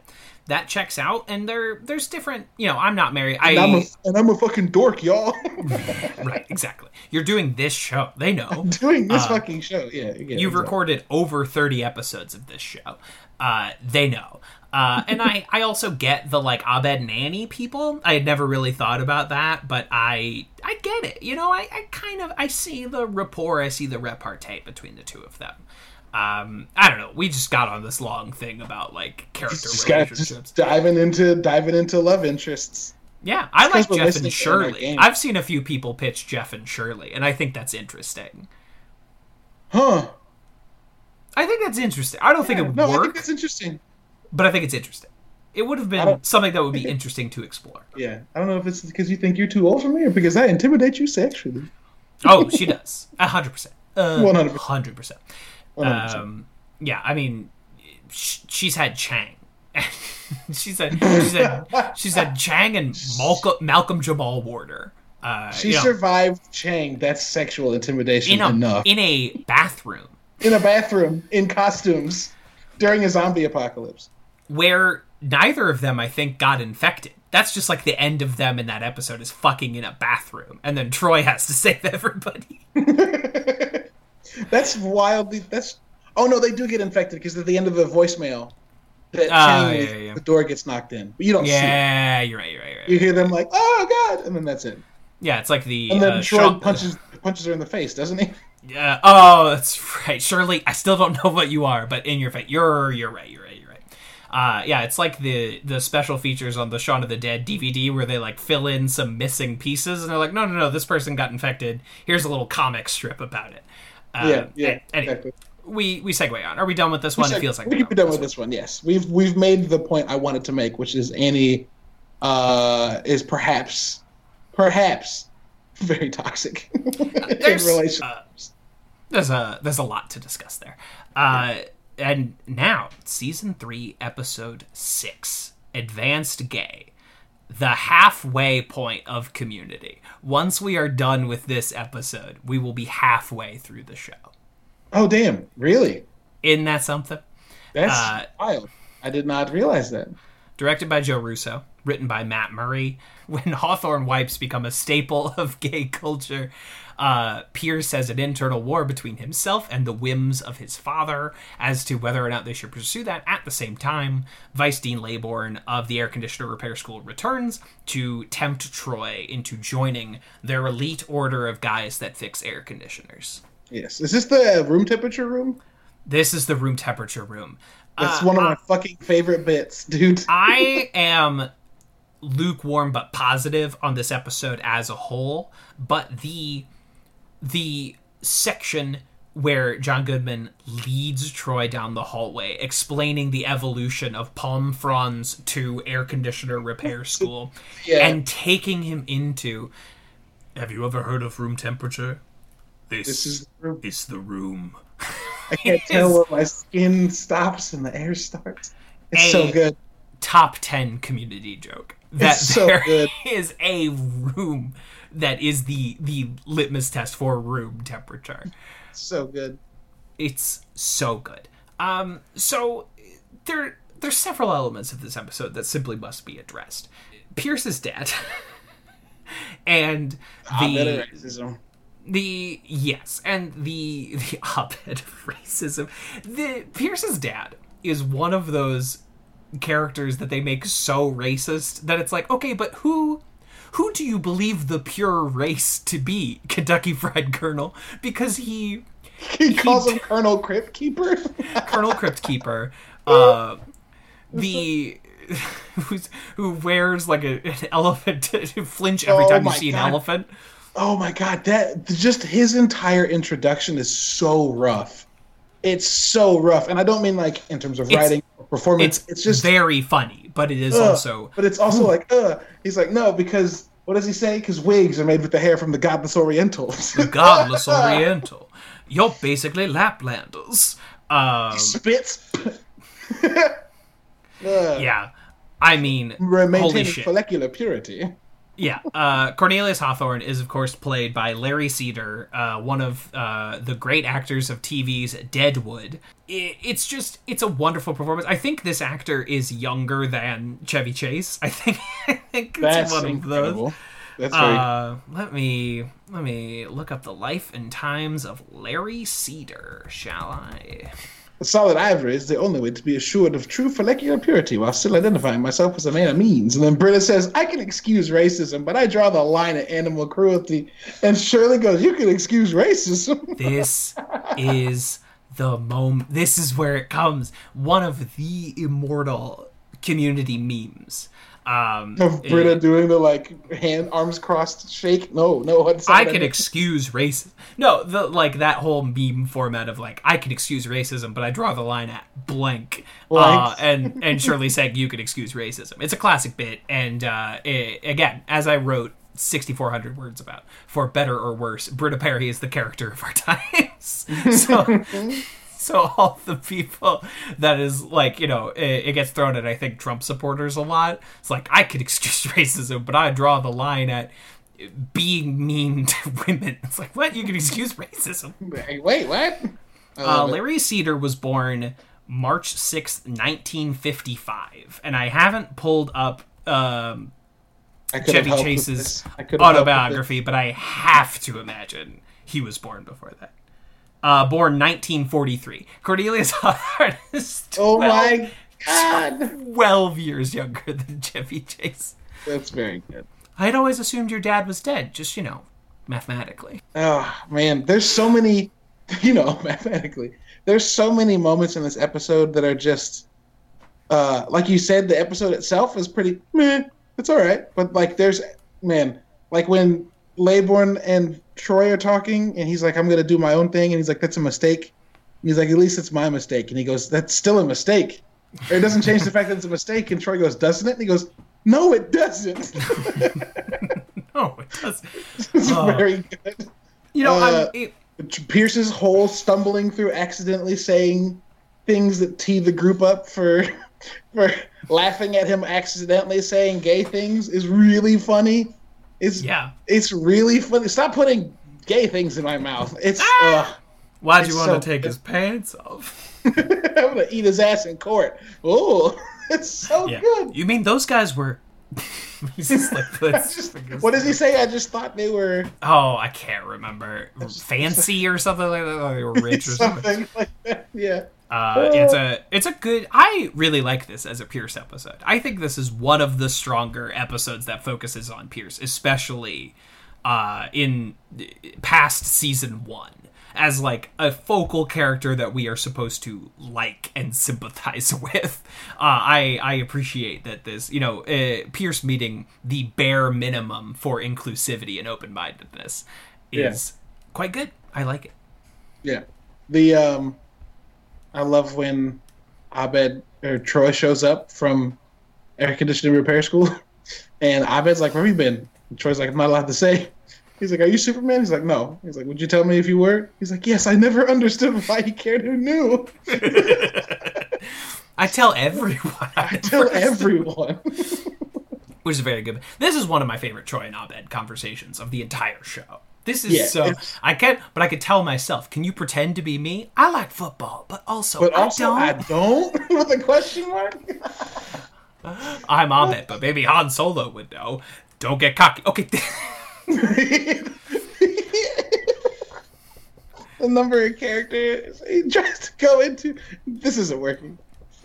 That checks out. And there there's different. You know, I'm not married. and I'm, I a, and I'm a fucking dork, y'all. [laughs] right exactly. You're doing this show. They know. [laughs] Doing this Uh, fucking show, yeah. yeah You've exactly. recorded over 30 episodes of this show. Uh, they know. Uh, and I, I also get the like Abed and Annie people. I had never really thought about that, but I I get it. You know, I, I kind of I see the rapport, I see the repartee between the two of them. Um, I don't know. We just got on this long thing about like character Just, got, relationships. just diving into diving into love interests. Yeah, I 'cause like Jeff and Shirley. I've seen a few people pitch Jeff and Shirley, and I think that's interesting. Huh. I think that's interesting. I don't think it would no, I think work, that's interesting. but I think it's interesting. It would have been something that would be interesting to explore. Yeah. I don't know if it's because you think you're too old for me or because I intimidate you sexually. Oh, she does. A hundred percent. Uh, 100%. Hundred percent. 100%. Um, yeah, I mean, sh- she's had Chang. [laughs] she said, she [laughs] said, she said Chang and Malcolm, Malcolm Jamal Warner. Uh, she you know, survived Chang. That's sexual intimidation in a enough. in a bathroom in a bathroom in costumes during a zombie apocalypse. where neither of them, I think, got infected. That's just like the end of them in that episode is fucking in a bathroom, and then Troy has to [laughs] save everybody. That's wildly. That's. Oh no, they do get infected because at the end of the voicemail, that Oh, chain, yeah, yeah, the door gets knocked in, but you don't see. Yeah, you're right. You're right. You're right. You hear them like, "Oh God," and then that's it. Yeah, it's like the And then uh, Troy Shaw- punches punches her in the face, doesn't he? Yeah. Oh, that's right. Shirley, I still don't know what you are, but in your face, you're you're right. You're right. You're right. Uh, yeah, it's like the the special features on the Shaun of the Dead DVD where they like fill in some missing pieces, and they're like, no, no, no, this person got infected. Here's a little comic strip about it. Uh, yeah, yeah, exactly. we we segue on. Are we done with this one? So it feels like we we're can be done with this one. Yes, we've we've made the point I wanted to make, which is Annie uh, is perhaps perhaps very toxic [laughs] in There's, relationships. uh, there's a there's a lot to discuss there. Uh, and now season three, episode six, advanced gay, the halfway point of Community. Once we are done with this episode, we will be halfway through the show. oh damn! Really? Isn't that something? That's Uh, wild. I did not realize that. Directed by Joe Russo, written by Matt Murray. [laughs] When Hawthorne wipes become a staple of gay culture, uh, Pierce has an internal war between himself and the whims of his father as to whether or not they should pursue that. At the same time, Vice Dean Laybourne of the Air Conditioner Repair School returns to tempt Troy into joining their elite order of guys that fix air conditioners. Yes. Is this the room temperature room? This is the room temperature room. That's Uh, one of my fucking favorite bits, dude. [laughs] I am lukewarm but positive on this episode as a whole, but the the section where John Goodman leads Troy down the hallway explaining the evolution of palm fronds to air conditioner repair [laughs] school Yeah. and taking him into Have you ever heard of room temperature? This, This is the room. is the room. I can't [laughs] tell where my skin stops and the air starts. It's so good. top 10 community joke that It's so there good. [laughs] is a room that is the the litmus test for room temperature So good. it's so good um so there there's several elements of this episode that simply must be addressed pierce is dead [laughs] and the racism. the yes and the [laughs] the op-ed of racism the pierce's dad is one of those characters that they make so racist that it's like okay but who who do you believe the pure race to be kentucky fried colonel because he He calls him Colonel Crypt Keeper. [laughs] colonel crypt keeper [laughs] uh the [laughs] who's who wears like a, an elephant to flinch every Oh time you see an elephant oh my god, that just his entire introduction is so rough. It's so rough, and I don't mean like in terms of It's- writing performance. it's, It's, just very funny but it is ugh. also But it's also like, uh, he's like, no, because what does he say? Because wigs are made with the hair from the godless Orientals. godless [laughs] oriental. You're basically Laplanders. Um, Spits. [laughs] uh, yeah, I mean, holy maintaining shit. follicular purity. Yeah, uh, Cornelius Hawthorne is of course played by Larry Cedar, uh, one of uh, the great actors of TV's Deadwood. It's just it's a wonderful performance. I think this actor is younger than Chevy Chase. I think [laughs] I think it's That's one of incredible. those. That's very. Uh, let me let me look up the life and times of Larry Cedar, shall I? Solid ivory is the only way to be assured of true follicular purity while still identifying myself as a man of means. And then Britta says, I can excuse racism, but I draw the line at animal cruelty. And Shirley goes, You can excuse racism. [laughs] This is the moment. This is where it comes. One of the immortal community memes. Um, of Britta doing the like hand arms crossed shake. No, no, I can excuse racism. No, the like that whole meme format of like I can excuse racism, but I draw the line at blank. Uh, and and Shirley saying you can excuse racism. It's a classic bit, and uh, it, again, as I wrote. 6400 words about for better or worse britta perry is the character of our [laughs] times so [laughs] [laughs] so all the people that is like you know it, it gets thrown at i think trump supporters a lot. It's like i could [laughs] excuse racism but i draw the line at being mean to [laughs] women. It's like what? You can excuse racism. Hey, Wait, what? Uh, larry cedar was born march 6th 1955 and i haven't pulled up um, chevy chase's. I could have helped with autobiography but i have to imagine he was born before that uh, born 1943 cornelius [laughs] Hawthorne is 12, Oh my god, 12 years younger than Chevy Chase. that's very good. I'd always assumed your dad was dead, just, you know, mathematically. Oh man, there's so many, [laughs] you know, [laughs] mathematically, there's so many moments in this episode that are just, uh, like you said, the episode itself is pretty meh. It's all right, but like there's, man, like when Laybourne and Troy are talking, and he's like, "I'm gonna do my own thing," and he's like, "That's a mistake." And he's like, "At least it's my mistake," and he goes, "That's still a mistake." Or it doesn't change the fact that it's a mistake. And Troy goes, "Doesn't it?" And he goes, "No, it doesn't." [laughs] no, it does. It's Oh. very good. You know, Uh, I'm, it, Pierce's whole stumbling through accidentally saying things that tee the group up for [laughs] for laughing at him accidentally saying gay things is really funny. It's yeah. it's really funny. Stop putting gay things in my mouth. It's Ah! Why'd you want so to take good. his pants off? [laughs] I'm gonna eat his ass in court. Oh, [laughs] it's so Yeah. good. You mean those guys were? [laughs] Just like puts What does he say? I just thought they were Oh, I can't remember. Fancy or something like that. Or they were rich or something. something like that. Yeah. Uh, it's a it's a good. I really like this as a Pierce episode. I think this is one of the stronger episodes that focuses on Pierce, especially uh, in past season one, as like a focal character that we are supposed to like and sympathize [laughs] with. Uh, I I appreciate that this you know uh, Pierce meeting the bare minimum for inclusivity and open mindedness is quite good. I like it. Yeah. The um I love when Abed or Troy shows up from air conditioning repair school [laughs] and Abed's like, Where have you been? And Troy's like, I'm not allowed to say. [laughs] He's like, Are you Superman? He's like, No. He's like, Would you tell me if you were? He's like, Yes, I never [laughs] understood why he cared who knew. I tell everyone. I tell everyone. which is very good. This is one of my favorite Troy and Abed conversations of the entire show. This is Yeah, so I can't, but I could tell myself. Can you pretend to be me? I like football, but also, But also I I don't. don't [laughs] with a question mark. [laughs] I'm on it, but maybe Han Solo would know. Don't get cocky. Okay, [laughs] the number of characters he tries to go into. This isn't working.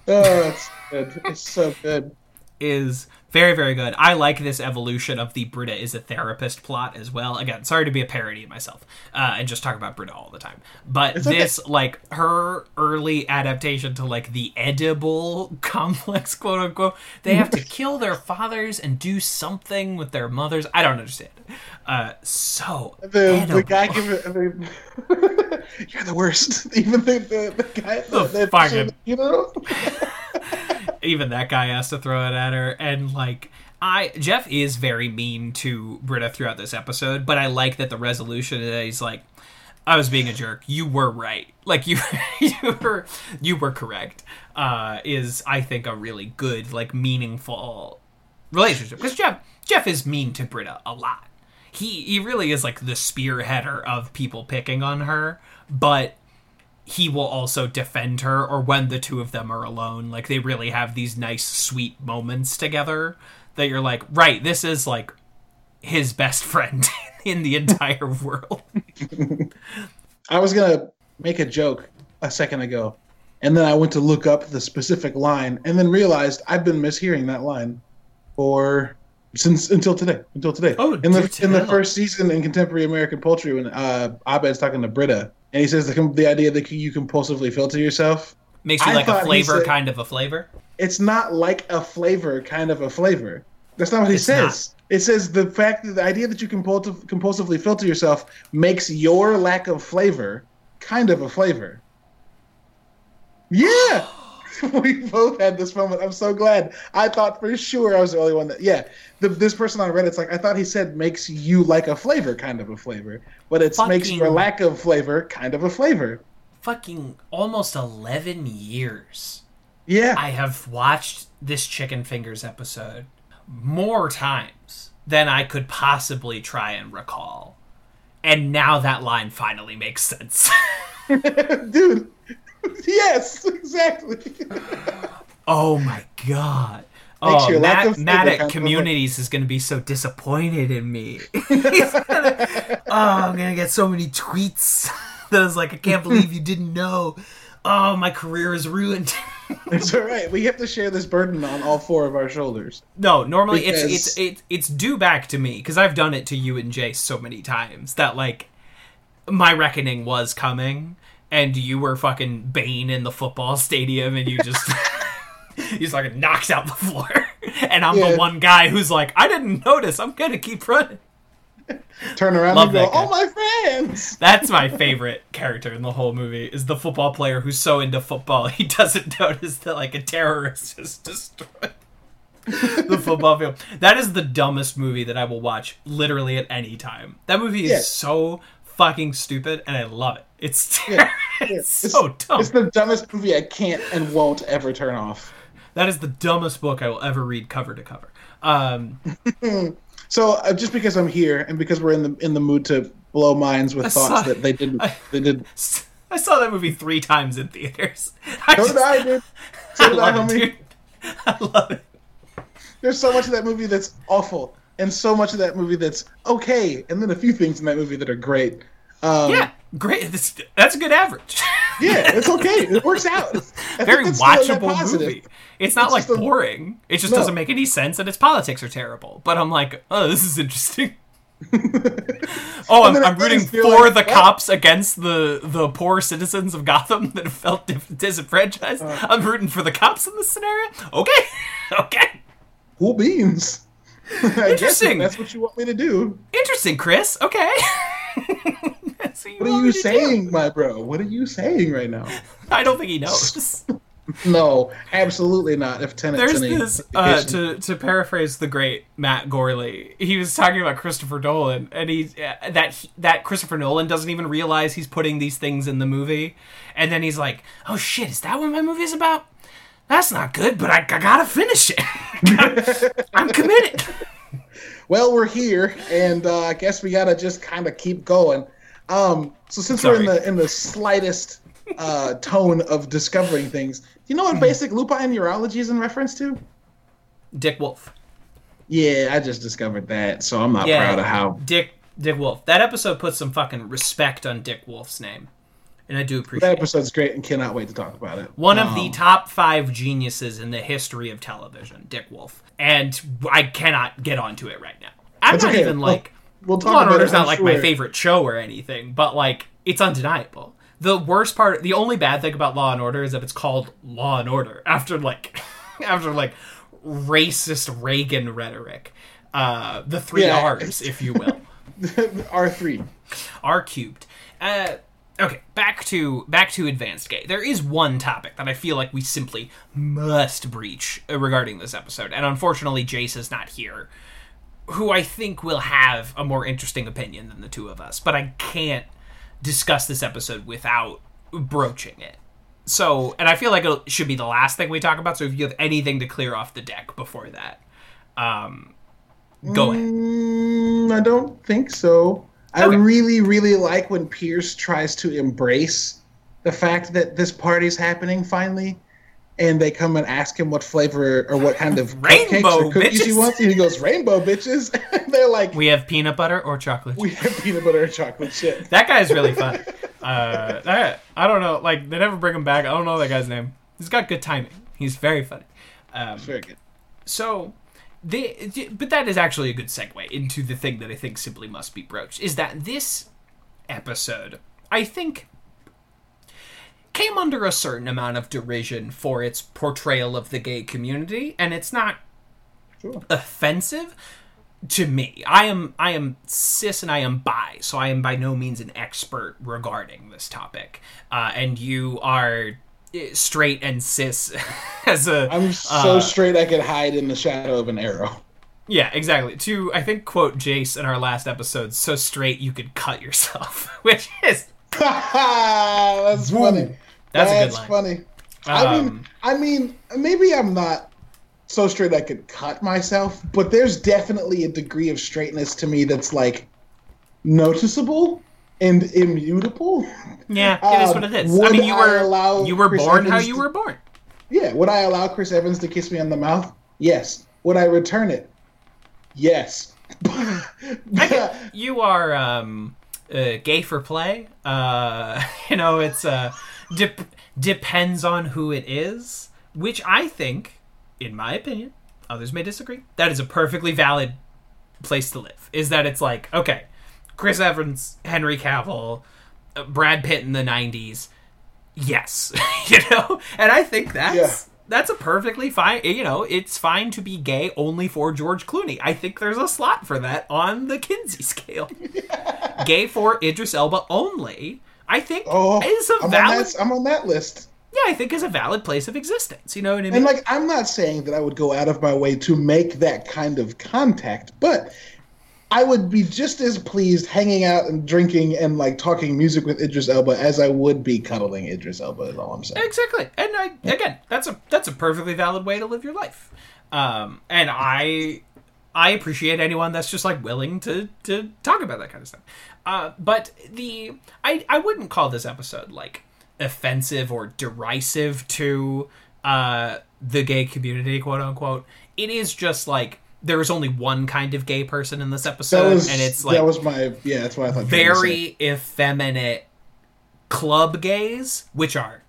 Oh, it's good. It's so good. is very very good. I like this evolution of the Britta is a therapist plot as well. Again, sorry to be a parody of myself uh, and just talk about Britta all the time, but It's okay. this like her early adaptation to like the edible [laughs] complex quote unquote. They have to [laughs] kill their fathers and do something with their mothers. I don't understand. Uh, so The, the guy give it. The, [laughs] you're the worst. Even the the, the guy. The the, fucking- you know. Even that guy has to throw it at her and like I Jeff is very mean to Britta throughout this episode, but I like that the resolution is like I was being a jerk. You were right. Like [laughs] you you were you were correct. Uh is I think a really good like meaningful relationship because Jeff Jeff is mean to Britta a lot. He he really is like the spearheader of people picking on her, but he will also defend her or when the two of them are alone like they really have these nice sweet moments together that you're like right this is like his best friend [laughs] in the entire [laughs] world I was gonna make a joke a second ago, and then I went to look up the specific line, and then realized I've been mishearing that line for since until today. Until today. Oh, in the in the first season in contemporary American poultry, when uh, Abed's talking to Britta, and he says the, the idea that you compulsively filter yourself. makes you I like a flavor said- kind of a flavor It's not like a flavor, kind of a flavor. That's not what he It's says. It says the fact that the idea that you compulsive, compulsively filter yourself makes your lack of flavor kind of a flavor. Yeah. [gasps] [laughs] we both had this moment. I'm so glad. I thought for sure I was the only one that. Yeah, the, this person on Reddit's like, I thought he said makes you like a flavor, kind of a flavor, but it's makes your lack of flavor kind of a flavor. fucking almost 11 years Yeah, I have watched this Chicken Fingers episode more times than I could possibly try and recall. And now that line finally makes sense. [laughs] [laughs] dude. [laughs] yes, exactly. oh my god. Oh, lack Matt, Matt at Communities is going to be so disappointed in me. [laughs] Gonna- oh, I'm going to get so many tweets [laughs] that is like, I can't believe you didn't know. Oh, my career is ruined. It's all right. We have to share this burden on all four of our shoulders. No, normally it's it's it's it's due back to me because I've done it to you and Jay so many times that like my reckoning was coming and you were fucking Bane in the football stadium and you just [laughs] you just like knocks out the floor [laughs] and I'm Yeah. the one guy who's like I didn't notice I'm gonna keep running. Turn around Love and go. "Oh my fans!" [laughs] That's my favorite character in the whole movie is the football player who's so into football he doesn't notice that like a terrorist is destroyed. the football field. That is the dumbest movie that I will watch literally at any time. That movie is Yeah. so fucking stupid, and I love it. It's, Yeah. [laughs] it's so dumb. It's the dumbest movie I can't and won't ever turn off. That is the dumbest book I will ever read cover to cover. Um, [laughs] So uh, just because I'm here and because we're in the in the mood to blow minds with I thoughts saw- that they didn't I- they did. [laughs] I saw that movie three times in theaters. I So just- did I, dude. So I did I, love it. I love it. There's so much of that movie that's awful, and so much of that movie that's okay, and then a few things in that movie that are great. Um, Yeah, great. That's, that's a good average. [laughs] yeah, it's okay. It works out. [laughs] Very that's still a net watchable movie. It's not It's like a- boring. It just No. doesn't make any sense, and its politics are terrible. But I'm like, oh, this is interesting. [laughs] oh, I'm, I'm rooting for like, the what? cops against the the poor citizens of Gotham that have felt disenfranchised. Uh. I'm rooting for the cops in this scenario. Okay, okay, Cool beans. I guess if Interesting. that's what you want me to do. interesting, Chris. Okay. What, What are you to do. saying, my bro? What are you saying right now? [laughs] I don't think he knows. [laughs] No, absolutely not. If Tenet's There's this uh, to to paraphrase the great Matt Gourley. He was talking about Christopher Nolan, and he uh, that he, that Christopher Nolan doesn't even realize he's putting these things in the movie, and then he's like, "Oh shit, is that what my movie is about? That's not good, but I, I gotta finish it. [laughs] I'm committed." Well, we're here, and uh, I guess we gotta just kind of keep going. Um, so since we're in the in the slightest uh, tone of discovering things, do you know what basic lupine urology is in reference to? Dick Wolf. Yeah, I just discovered that, so I'm not Yeah, proud of how. Dick Dick Wolf. That episode puts some fucking respect on Dick Wolf's name, and I do appreciate. That it. episode's great, and cannot wait to talk about it. One of the Um, top five geniuses in the history of television, Dick Wolf. And I cannot get onto it right now. I'm not okay. even We'll- like. We'll talk Law and about Order's it, not I'm like my favorite show or anything, but like, it's undeniable. The worst part, the only bad thing about Law and Order is that it's called Law and Order [laughs] after like, [laughs] after like racist Reagan rhetoric. Uh, the three Yeah. R's, if you will. [laughs] R three. R cubed. Uh, okay, back to back to advanced gay. There is one topic that I feel like we simply must breach regarding this episode, and unfortunately, Jace is not here, who I think will have a more interesting opinion than the two of us. But I can't discuss this episode without broaching it. So, and I feel like it should be the last thing we talk about. So, if you have anything to clear off the deck before that, um, go ahead. Mm, I don't think so. I really, really like when Pierce tries to embrace the fact that this party's happening finally, and they come and ask him what flavor or what kind of [laughs] Rainbow or cookies he wants, and he goes, "Rainbow bitches." [laughs] and they're like, We have peanut butter or chocolate. "We have peanut butter and chocolate chip." [laughs] That guy's really fun. Uh, that, I don't know. Like they never bring him back. I don't know that guy's name. He's got good timing. He's very funny. Um, Very good. so, they, but that is actually a good segue into the thing that I think simply must be broached. Is that this episode, I think, came under a certain amount of derision for its portrayal of the gay community, and it's not Sure. offensive to me. I am I am cis and I am bi, so I am by no means an expert regarding this topic. Uh, and you are eh, straight and cis [laughs] as a I'm so uh, straight I could hide in the shadow of an arrow. yeah, exactly. To I think quote Jace in our last episode, so straight you could cut yourself, [laughs] which is [laughs] That's funny. That's a good That's funny. I mean, Um, I mean, maybe I'm not so straight I could cut myself, but there's definitely a degree of straightness to me that's like noticeable and immutable. yeah, it is um, what it is. I would mean, you I were allow you were Chris born how you to- were born. Yeah, would I allow Chris Evans to kiss me on the mouth? Yes. Would I return it? Yes. [laughs] you are um uh, gay for play uh [laughs] you know it's uh dep- depends on who it is which i think in my opinion others may disagree that is a perfectly valid place to live is that it's like okay chris evans henry cavill uh, brad pitt in the 90s yes [laughs] you know? And i think that's Yeah. that's a perfectly fine you know it's fine to be gay only for george clooney. I think there's a slot for that on the kinsey [laughs] scale. [laughs] Gay for idris elba only i think oh, is a I'm, on valid that, I'm on that list. yeah I think is a valid place of existence. You know what I mean? And like, I'm not saying that I would go out of my way to make that kind of contact, but I would be just as pleased hanging out and drinking and like talking music with Idris Elba as I would be cuddling Idris Elba. Is all I'm saying. Exactly, and I, again, that's a that's a perfectly valid way to live your life. Um, and I I appreciate anyone that's just like willing to to talk about that kind of stuff. Uh, but the I I wouldn't call this episode like offensive or derisive to uh the gay community, quote unquote. It is just like there is only one kind of gay person in this episode, was and it's like that was my yeah. That's why I thought. you were gonna say. very effeminate club gays, which are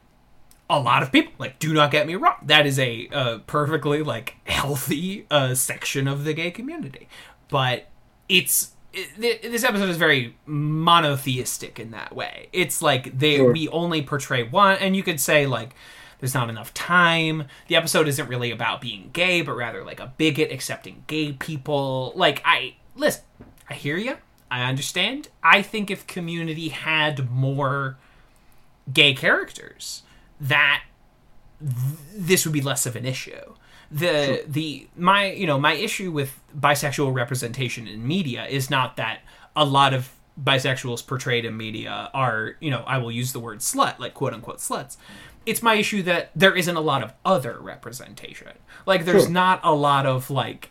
a lot of people. Like, do not get me wrong, that is a uh, perfectly like healthy uh, section of the gay community, but it's. It, this episode is very monotheistic in that way. It's like they Sure. we only portray one, and you could say like there's not enough time. The episode isn't really about being gay, but rather like a bigot accepting gay people. Like I listen, I hear you. I understand. I think if Community had more gay characters, that th- this would be less of an issue. The the my you know my issue with bisexual representation in media is not that a lot of bisexuals portrayed in media are you know I will use the word slut like quote unquote sluts. It's my issue that there isn't a lot of other representation. Like there's Sure. not a lot of like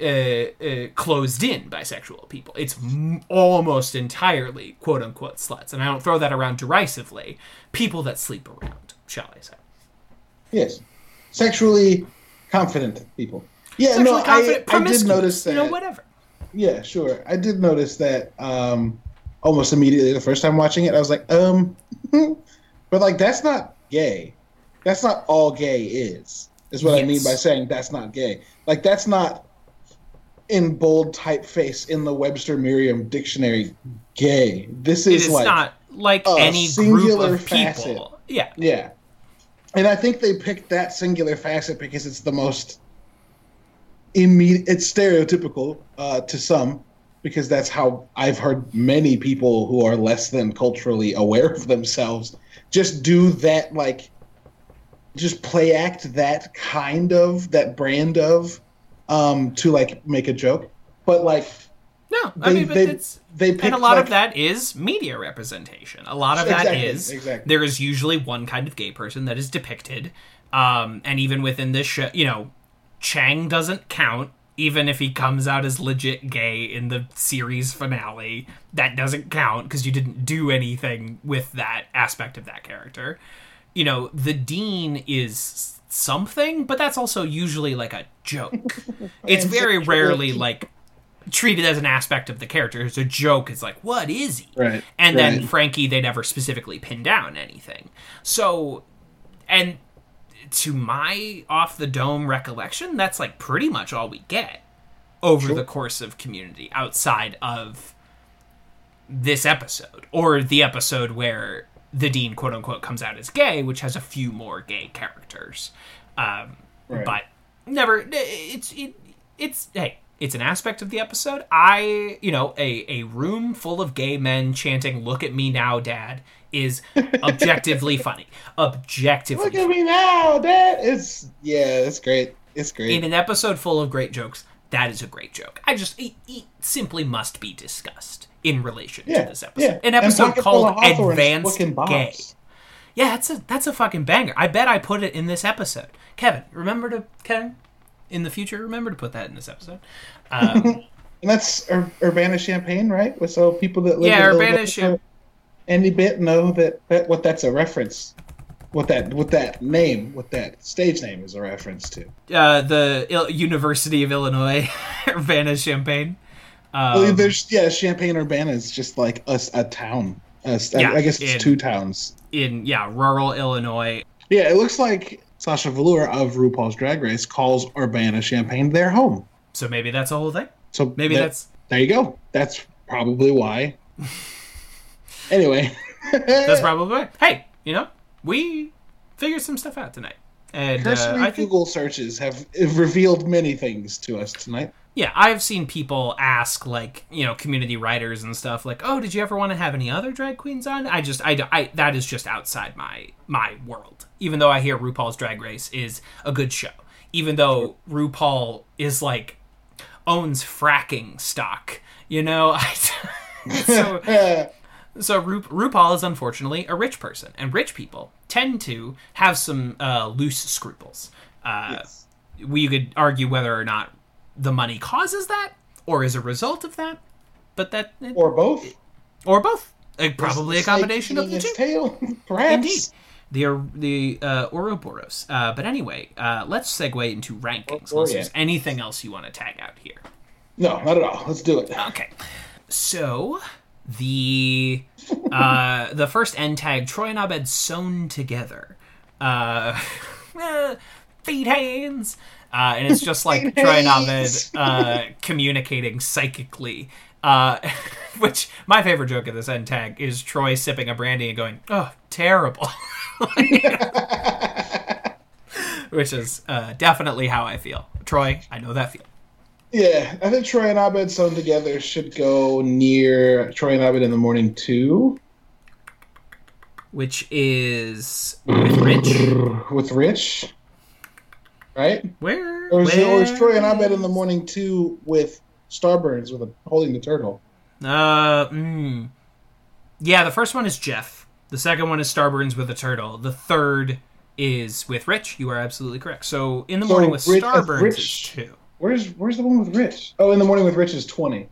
uh, uh, closed in bisexual people. It's m- almost entirely quote unquote sluts, and I don't throw that around derisively. People that sleep around, shall I say? Yes, sexually confident people. Yeah, Sexually no, confident, I, I did notice that. You know, whatever. Yeah, sure. I did notice that um, almost immediately the first time watching it. I was like, um, [laughs] but like that's not gay. That's not all gay is. Is what I mean by saying that's not gay. Like that's not in bold typeface in the Webster Merriam dictionary. Gay. This is, is like not like any group singular of people. Yeah, yeah. And I think they picked that singular facet because it's the most immediate. It's stereotypical uh, to some because that's how I've heard many people who are less than culturally aware of themselves just do that, like, just play act that kind of, that brand of, um, to like make a joke. But like, no, I they, mean, but they, it's they picked and a lot like, of that is media representation. A lot of that Exactly, is exactly. there is usually one kind of gay person that is depicted, um, and even within this show, you know, Chang doesn't count. Even if he comes out as legit gay in the series finale, that doesn't count because you didn't do anything with that aspect of that character. You know, the dean is something, but that's also usually like a joke. [laughs] it's very rarely like treated as an aspect of the character. It's a joke. It's like, what is he? Right, And then. Frankie, they never specifically pin down anything. So, and to my off the dome recollection, that's like pretty much all we get over the course of Community outside of this episode or the episode where the dean quote unquote comes out as gay, which has a few more gay characters. Um, Right. But never. It's it, it's hey. It's an aspect of the episode. I, you know, a, a room full of gay men chanting "Look at me now, Dad" is [laughs] objectively funny. Objectively, Look at me now, Dad. It's yeah, it's great. It's great. in an episode full of great jokes, that is a great joke. I just it, it simply must be discussed in relation yeah, to this episode. yeah. An episode called "Advanced. Gay." Yeah, that's a that's a fucking banger. I bet I put it in this episode. Kevin, remember to Kevin in the future. Remember to put that in this episode. [laughs] Um, And that's Ur- Urbana Champagne, right? With so people that live Yeah, in Urbana Illinois Cham- any bit know that, that what that's a reference. What that what that name, what that stage name is a reference to. uh, the Il- University of Illinois, [laughs] Urbana Champaign. Um, Well, There's yeah, Champaign Urbana is just like a, a town. A s- I- Yeah, I guess it's in- two towns. in yeah, rural Illinois. Yeah, it looks like Sasha Velour of RuPaul's Drag Race calls Urbana Champaign their home. So maybe that's the whole thing. So Maybe that- that's there you go. That's probably why. [laughs] anyway, that's probably right. Hey, you know, we figured some stuff out tonight, and uh, cursory I think Google searches have have revealed many things to us tonight. Yeah, I've seen people ask like you know community writers and stuff like, oh, did you ever want to have any other drag queens on? I just I, I that is just outside my my world. Even though I hear RuPaul's Drag Race is a good show, even though RuPaul is like owns fracking stock, you know. [laughs] I, so [laughs] so Ru- RuPaul is unfortunately a rich person, and rich people tend to have some uh, loose scruples. Uh, Yes. We could argue whether or not the money causes that, or is a result of that, but that Or both. or both. Uh, probably a combination of the two. tail, [laughs] perhaps. Indeed. The or- the uh, Ouroboros. Uh, but anyway, uh, let's segue into rankings. Or- Unless yeah. there's anything else you want to tag out here. No, not at all. Let's do it. Okay. So the uh the first end tag Troy and Abed sewn together. Uh [laughs] eh, feet hands. Uh, and it's just like Troy and Abed hands. uh, communicating psychically. Uh, [laughs] which my favorite joke of this end tag is Troy sipping a brandy and going, "Oh, terrible," [laughs] which is uh, definitely how I feel. Troy, I know that feel. Yeah, I think Troy and Abed sewn together should go near Troy and Abed in the morning too. Which is with Rich. with Rich, right? Where? Or is, it, or is Troy and Abed in the morning too with Starburns with a, holding the turtle? Uh, mm. yeah. The first one is Jeff. The second one is Starburns with a turtle. The third is with Rich. You are absolutely correct. So in the So morning with Rich- uh, Starburns Rich- is two. Where's Where's the one with Rich? Oh, in the morning with Rich is twenty,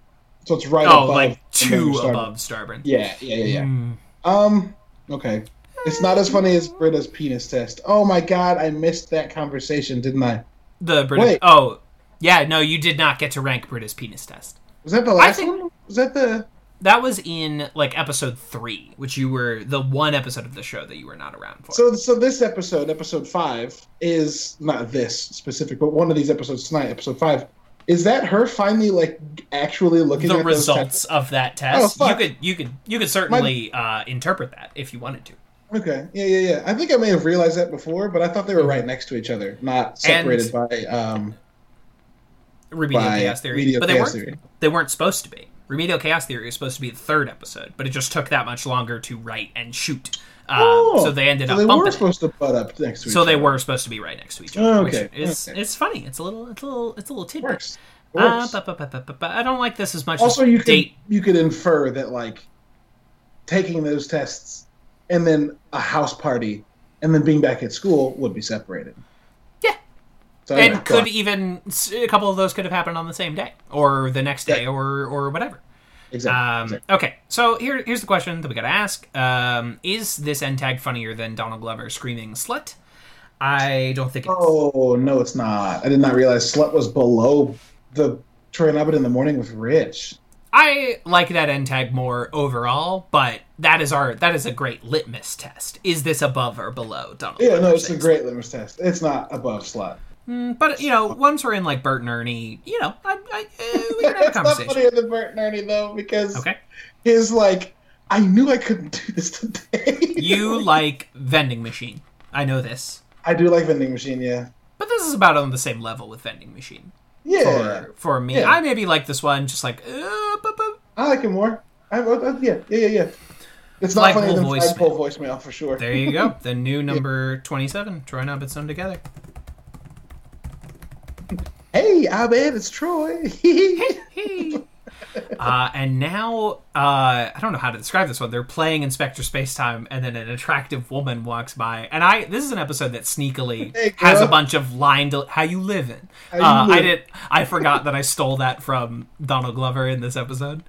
so it's right Oh, above like two above Starburns. Yeah, yeah, yeah, yeah. Mm. Um, okay. It's not as funny as Britta's penis test. Oh my god, I missed that conversation, didn't I? The British. Wait. Oh, yeah. No, you did not get to rank Britta's penis test. Was that the last think- one? Was that the? That was in like episode three, which you were the one episode of the show that you were not around for. So, so this episode, episode five, is not this specific, but one of these episodes tonight, episode five. Is that her finally like actually looking the at the results of that test, Oh, you could you could you could certainly uh, interpret that if you wanted to. Okay, yeah, yeah, yeah. I think I may have realized that before, but I thought they were right next to each other, not separated by um remedial by chaos theory, remedial but they chaos weren't. theory. They weren't supposed to be. Remedial chaos theory was supposed to be the third episode, but it just took that much longer to write and shoot. Um, Oh, so they ended so up they bumping. were supposed to butt up next to each So they other. were supposed to be right next to each other. Oh, okay, is okay. it's funny. It's a little it's a little it's a little tidbit. Works. Uh, Works. but, but, but, but, I don't like this as much also, as you could you could infer that like taking those tests and then a house party and then being back at school would be separated. Yeah. So and anyway, could even a couple of those could have happened on the same day or the next day Yeah. or or whatever. exactly. Um, exactly. Okay, so here, here's the question that we gotta ask: um, Is this end tag funnier than Donald Glover screaming "slut"? I don't think is. Oh no, it's not. I did not realize Slut was below the Troy and Abed in the morning with Rich. I like that end tag more overall, but that is our that is a great litmus test. Is this above or below Donald? Yeah, no, it's a great litmus test. It's not above slot. Mm, But you know, once we're in like Bert and Ernie, you know, I, I, uh, we can have a [laughs] It's not conversation. funnier than Bert and Ernie though, because Okay, his like, I knew I couldn't do this today. you [laughs] like vending machine. I know this, I do like vending machine. Yeah, but this is about on the same level with vending machine. Yeah, For, for me, Yeah. I maybe like this one just like, uh, bu- bu- I like it more. I, I, yeah, yeah, yeah, yeah. It's not Like funnier than full flagpole voicemail for sure. There you go. [laughs] The new number 27, Troy and Abed's Sewn Together. Hey, Abed, it's Troy. [laughs] Hey. [laughs] uh, and now, uh, I don't know how to describe this one. They're playing Inspector Spacetime, and then an attractive woman walks by. And I, this is an episode that sneakily [laughs] Hey, has a bunch of line, del- how you living. How you Uh, I did, I forgot that I stole that from Donald Glover in this episode.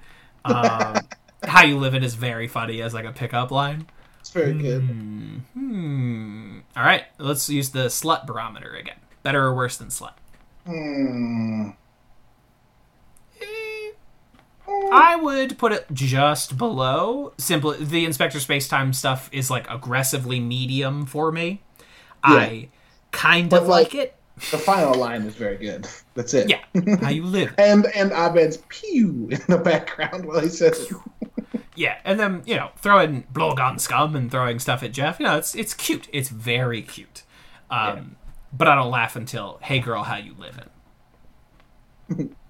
Um, [laughs] how you living is very funny as like a pickup line. it's very good. Hmm. All right, let's use the slut barometer again. Better or worse than slut? Hmm. I would put it just below. Simply, the Inspector Spacetime stuff is like aggressively medium for me. I kind But, of like, like- it. The final line is very good. That's it. Yeah, how you live. [laughs] And and Abed's pew in the background while he says it. Yeah, and then you know throwing blowgun scum and throwing stuff at Jeff. You know, it's it's cute. It's very cute. Um, But I don't laugh until, "Hey girl, how you living?" [laughs]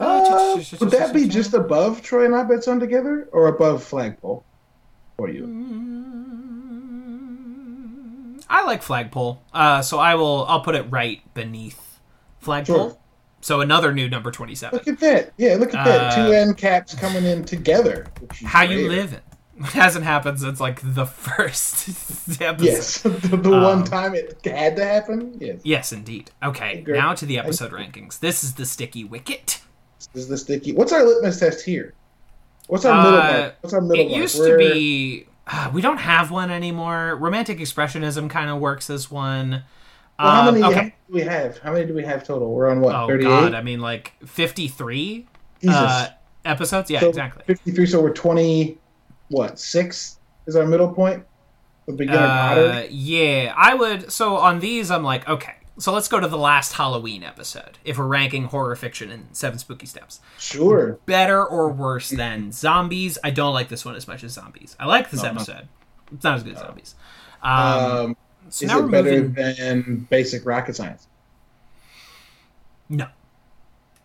Uh, would that be just above Troy and Abed sewn together, or above Flagpole for you? I like flagpole, uh, so I will. I'll put it right beneath flagpole. Sure. So another new number twenty-seven. Look at that! Yeah, look at that. Uh, Two end caps coming in together. How you live? It [laughs] hasn't happened since like the first [laughs] episode. Yes, [laughs] the, the Um, one time it had to happen. Yes, Yes, indeed. Okay, now to the episode rankings. This is the sticky wicket. This is the sticky. What's our litmus test here? What's our middle Uh, mark? What's our middle It mark? used Where- to be. Uh, we don't have one anymore. Romantic expressionism kind of works as one. Well, how Um, many okay. do we have? How many do we have total? We're on what? Oh Thirty-eight. god, I mean like fifty-three uh, episodes. Yeah, So, exactly. Fifty-three. So we're twenty. What? Six is our middle point. The beginner Uh, yeah, I would. So on these, I'm like, okay. So let's go to the last Halloween episode. If we're ranking horror fiction in Seven Spooky Steps, Sure. better or worse than Zombies? I don't like this one as much as Zombies. I like this No, no. episode. It's not as good as Zombies. Um, Um, so is it better moving. than basic rocket science? No,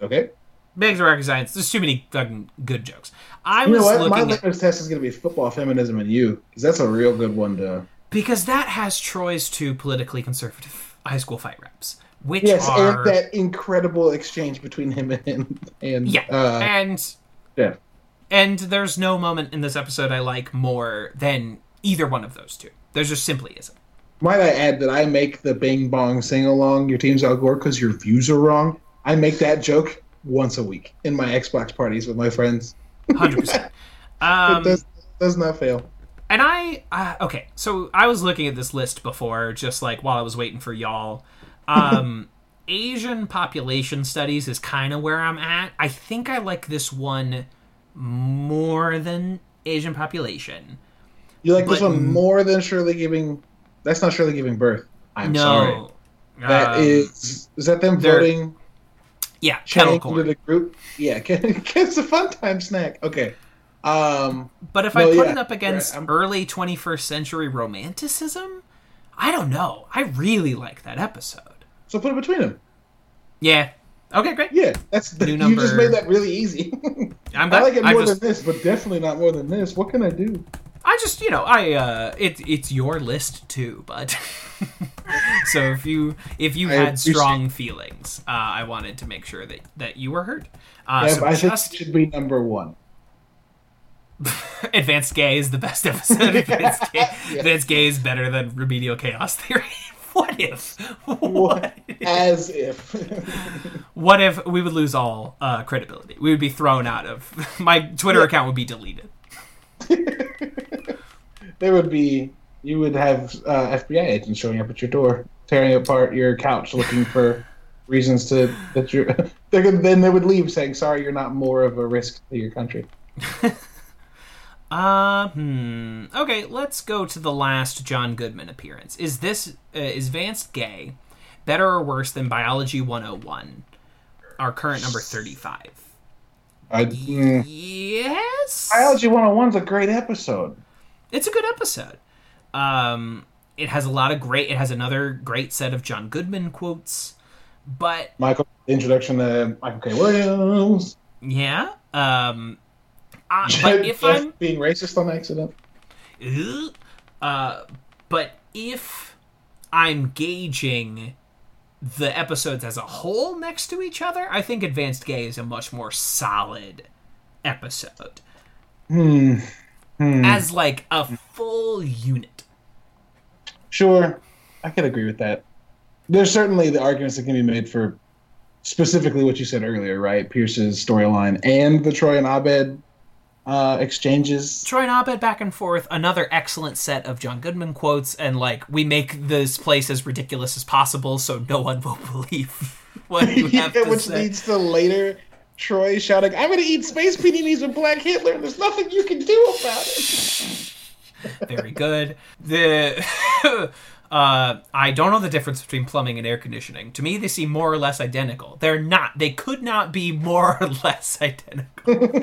Okay. Big Rocket Science. There's too many fucking good jokes. I You was know what? My looking at, test is going to be football, feminism, and you, because that's a real good one to. because that has Troy's too politically conservative high school fight reps, which Yes, are and that incredible exchange between him [laughs] and and yeah, uh, and yeah. And there's no moment in this episode I like more than either one of those two. There just simply isn't. Might I add that I make the Bing Bong sing along "Your team's Al Gore" because your views are wrong. I make that joke once a week in my Xbox parties with my friends. [laughs] Hundred percent. It Um, does does not fail. And I uh, okay, so I was looking at this list before, just like while I was waiting for y'all. Um, [laughs] Asian population studies is kind of where I'm at. I think I like this one more than Asian population. You like this one more than Shirley giving? That's not Shirley giving birth. I'm no, sorry. That Um, is is that them voting yeah, kettle corn. the group? Yeah, [laughs] it's a fun time snack. Okay. Um, But if No, I put yeah, it up against right, early 21st century romanticism, I don't know. I really like that episode. so put it between them. Yeah. Okay, great. Yeah, that's the, New number... you just made that really easy. [laughs] I'm I like it more just, than this, but definitely not more than this. What can I do? I just, you know, I uh it it's your list too, but [laughs] so if you if you I had appreciate- strong feelings, uh, I wanted to make sure that that you were heard. Uh, Yeah, so I think just it should be number one. [laughs] Advanced Gay is the best episode. [laughs] Advanced, Gay, Yeah. Advanced Gay is better than Remedial Chaos Theory. [laughs] what if? What, What? if? As if. What if we would lose all uh, credibility? We would be thrown out of my Twitter Yeah. account would be deleted. there would be you would have uh, FBI agents showing up at your door, tearing apart your couch, looking for reasons to that you're. Then they would leave, saying, "Sorry, you're not more of a risk to your country." Uh, hmm. Okay, let's go to the last John Goodman appearance. Is this uh, is Vance gay? Better or worse than Biology 101? Our current number 35. I, mm, Yes. Biology 101 is a great episode. It's a good episode. Um, it has a lot of great. It has another great set of John Goodman quotes, but Michael, introduction to Michael K. Williams. yeah. Um, uh, [laughs] but if I'm being racist on accident. Uh, but if I'm gauging the episodes as a whole next to each other, I think Advanced Gay is a much more solid episode Hmm. Hmm. as like a full unit. Sure, I could agree with that. There's certainly the arguments that can be made for specifically what you said earlier, right? Pierce's storyline and the Troy and Abed uh, exchanges. Troy and Abed back and forth, another excellent set of John Goodman quotes, and like we make this place as ridiculous as possible so no one will [laughs] believe what you [laughs] Yeah, have to which say. Which leads to later Troy shouting, "I'm going to eat space paninis with Black Hitler, and there's nothing you can do about it." [laughs] Very good. The uh, I don't know the difference between plumbing and air conditioning. To me, they seem more or less identical. They're not. They could not be more or less identical.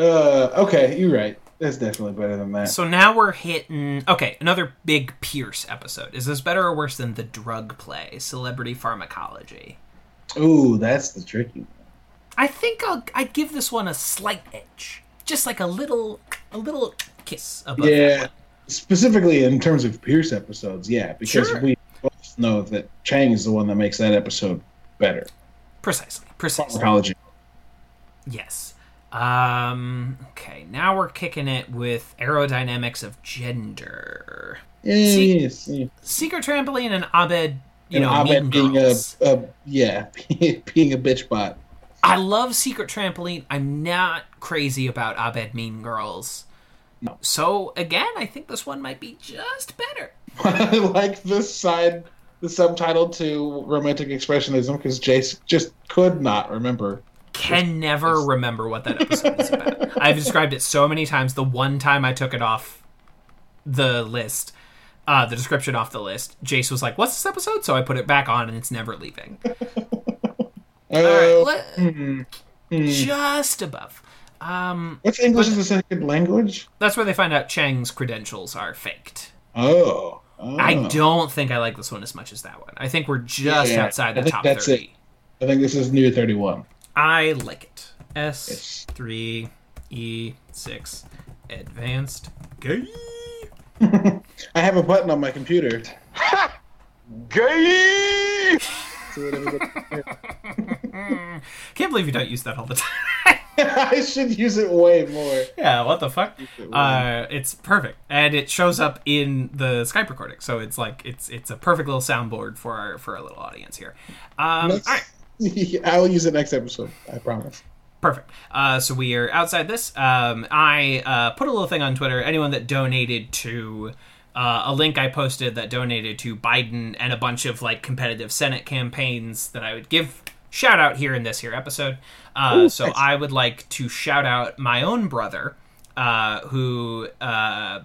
Uh, okay, you're right. That's definitely better than that. So now we're hitting. Okay, another big Pierce episode. Is this better or worse than the drug play, Celebrity Pharmacology? Ooh, that's the tricky one. I think I'll I'd give this one a slight edge, just like a little a little kiss above. Yeah, specifically in terms of Pierce episodes, yeah, because Sure. we both know that Chang is the one that makes that episode better. precisely, precisely. Pharmacology. Yes. Um. Okay. Now we're kicking it with aerodynamics of gender. See- Yes. Secret trampoline and Abed. You And know, Abed being a, a yeah, [laughs] being a bitch bot. I love Secret Trampoline. I'm not crazy about Abed Mean Girls. No. So again, I think this one might be just better. [laughs] I like this side, the subtitle to romantic expressionism because Jace just could not remember. Can never remember what that episode is about. I've described it so many times. The one time I took it off the list, uh, the description off the list, Jace was like, "What's this episode?" So I put it back on, and it's never leaving. [laughs] All right, let- hmm, hmm. just above. Um, What's English as a second language? that's where they find out Chang's credentials are faked. Oh, oh. I don't think I like this one as much as that one. I think we're just Yeah, outside I the think top that's 30. I think this is near thirty-one. I like it. S3, E6, advanced, gay. [laughs] I have a button on my computer. Gay! so that everybody- Can't believe you don't use that all the time. [laughs] I should use it way more. yeah, what the fuck? Uh, it's perfect, and it shows up in the Skype recording, so it's like it's it's a perfect little soundboard for our for our little audience here. Um, all Next- right. [laughs] I'll use it next episode. I promise. Perfect. Uh, so we are outside this. Um, I uh, put a little thing on Twitter. Anyone that donated to uh, a link I posted that donated to Biden and a bunch of like competitive Senate campaigns that I would give shout out here in this here episode. Uh, Ooh, so thanks. I would like to shout out my own brother, uh, who uh,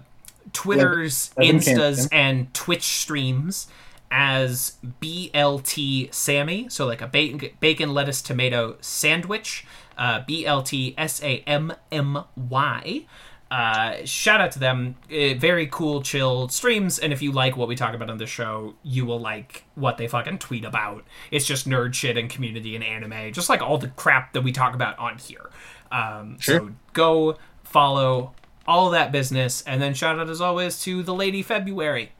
Twitters, Instas, and Twitch streams as BLT Sammy, so like a bacon, bacon lettuce tomato sandwich. Uh, BLT S A M M Y. Uh, shout out to them. Uh, very cool, chill streams. And if you like what we talk about on the show, you will like what they fucking tweet about. It's just nerd shit and community and anime, just like all the crap that we talk about on here. Um, Sure. So go follow all that business, and then shout out as always to the Lady February.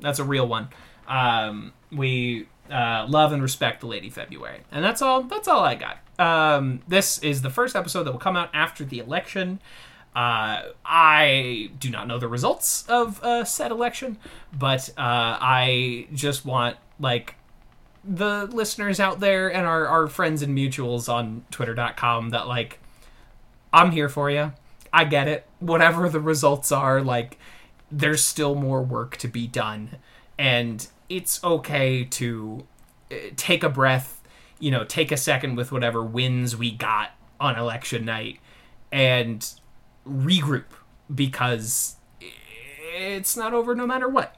That's a real one. Um, we uh, love and respect the Lady February, and that's all. That's all I got. Um, this is the first episode that will come out after the election. Uh, I do not know the results of uh, said election, but uh, I just want like the listeners out there and our, our friends and mutuals on twitter.com that like I'm here for you. I get it. Whatever the results are, like there's still more work to be done and it's okay to uh, take a breath, you know, take a second with whatever wins we got on election night and regroup because it's not over no matter what.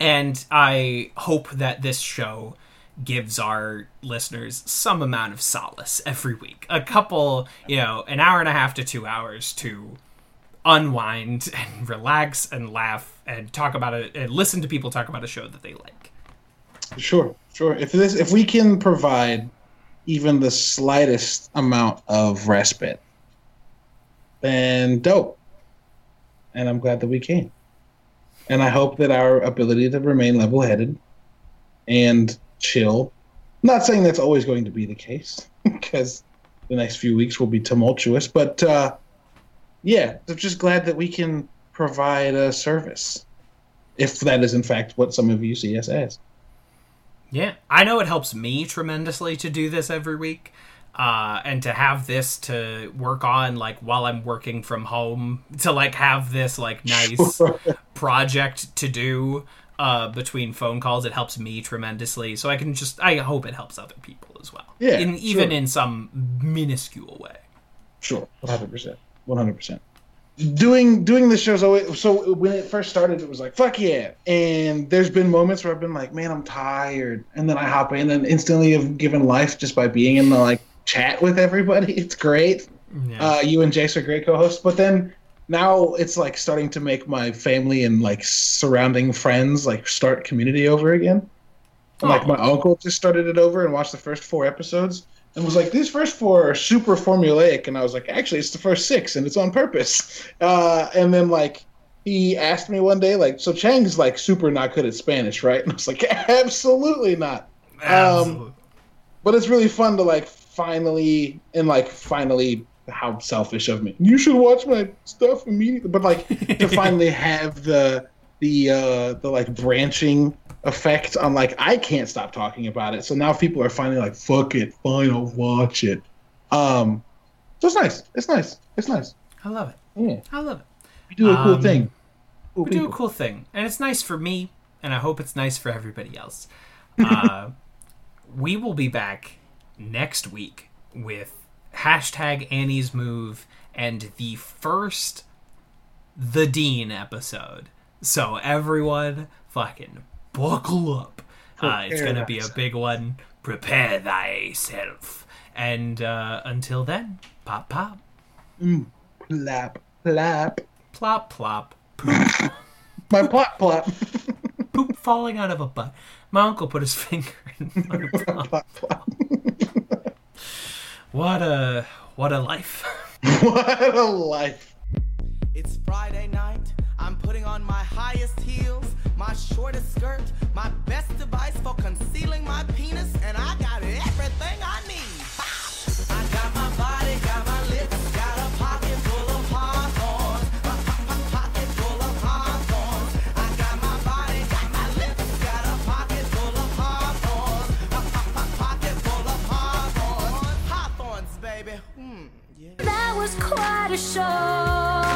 And I hope that this show gives our listeners some amount of solace every week. A couple, you know, an hour and a half to two hours to unwind [laughs] and relax and laugh and talk about it and listen to people talk about a show that they like. Sure, sure. If this, if we can provide even the slightest amount of respite, then dope. And I'm glad that we can. And I hope that our ability to remain level-headed and chill. Not saying that's always going to be the case, [laughs] because the next few weeks will be tumultuous. But uh, yeah, I'm just glad that we can provide a service, if that is in fact what some of you see us as. Yeah, I know it helps me tremendously to do this every week, uh, and to have this to work on like while I'm working from home, to like have this like nice [laughs] project to do uh, between phone calls. It helps me tremendously, so I can just I hope it helps other people as well. Yeah, in, even sure. in some minuscule way. Sure, one hundred percent, one hundred percent. Doing doing the shows always. So when it first started, it was like fuck yeah, and there's been moments where I've been like, man, I'm tired, and then I hop in and instantly have given life just by being in the like chat with everybody. [laughs] It's great. Yeah. Uh, you and Jace are great co-hosts, but then now it's like starting to make my family and like surrounding friends like start community over again. And, like my uncle just started it over and watched the first four episodes. And was like, "These first four are super formulaic," and I was like, "Actually, it's the first six, and it's on purpose." Uh, and then like he asked me one day, like, "So Chang's like super not good at Spanish, right?" [laughs] And I was like, "Absolutely not." Absolutely. But it's really fun to like finally and like finally how selfish of me. You should watch my stuff immediately, but like to [laughs] finally have the the uh the like branching effect on like I can't stop talking about it. So now people are finally like, fuck it, fine, I'll watch it. Um so it's nice. It's nice. It's nice. I love it. Yeah. I love it. You do a cool Um, thing. Cool we do a cool thing, and it's nice for me, and I hope it's nice for everybody else. Uh, [laughs] we will be back next week with hashtag Annie's move and the first the Dean episode. So everyone, fucking buckle up. Uh, it's gonna be a big one. Prepare thyself. And uh, until then, pop pop, Plap, plap. plop plop, poop. [laughs] My plop, plop. [laughs] poop falling out of a butt. My uncle put his [laughs] finger in my butt. plop, plop. What a what a life. what a life. It's Friday night. I'm putting on my highest heels, my shortest skirt, my best device for concealing my penis, and I got everything I need. I got my body, got my lips, got a pocket full of hawthorns. A po- po- pocket full of. I got my body, got my lips, got a pocket full of pocket full of baby. Hmm, yeah. That was quite a show.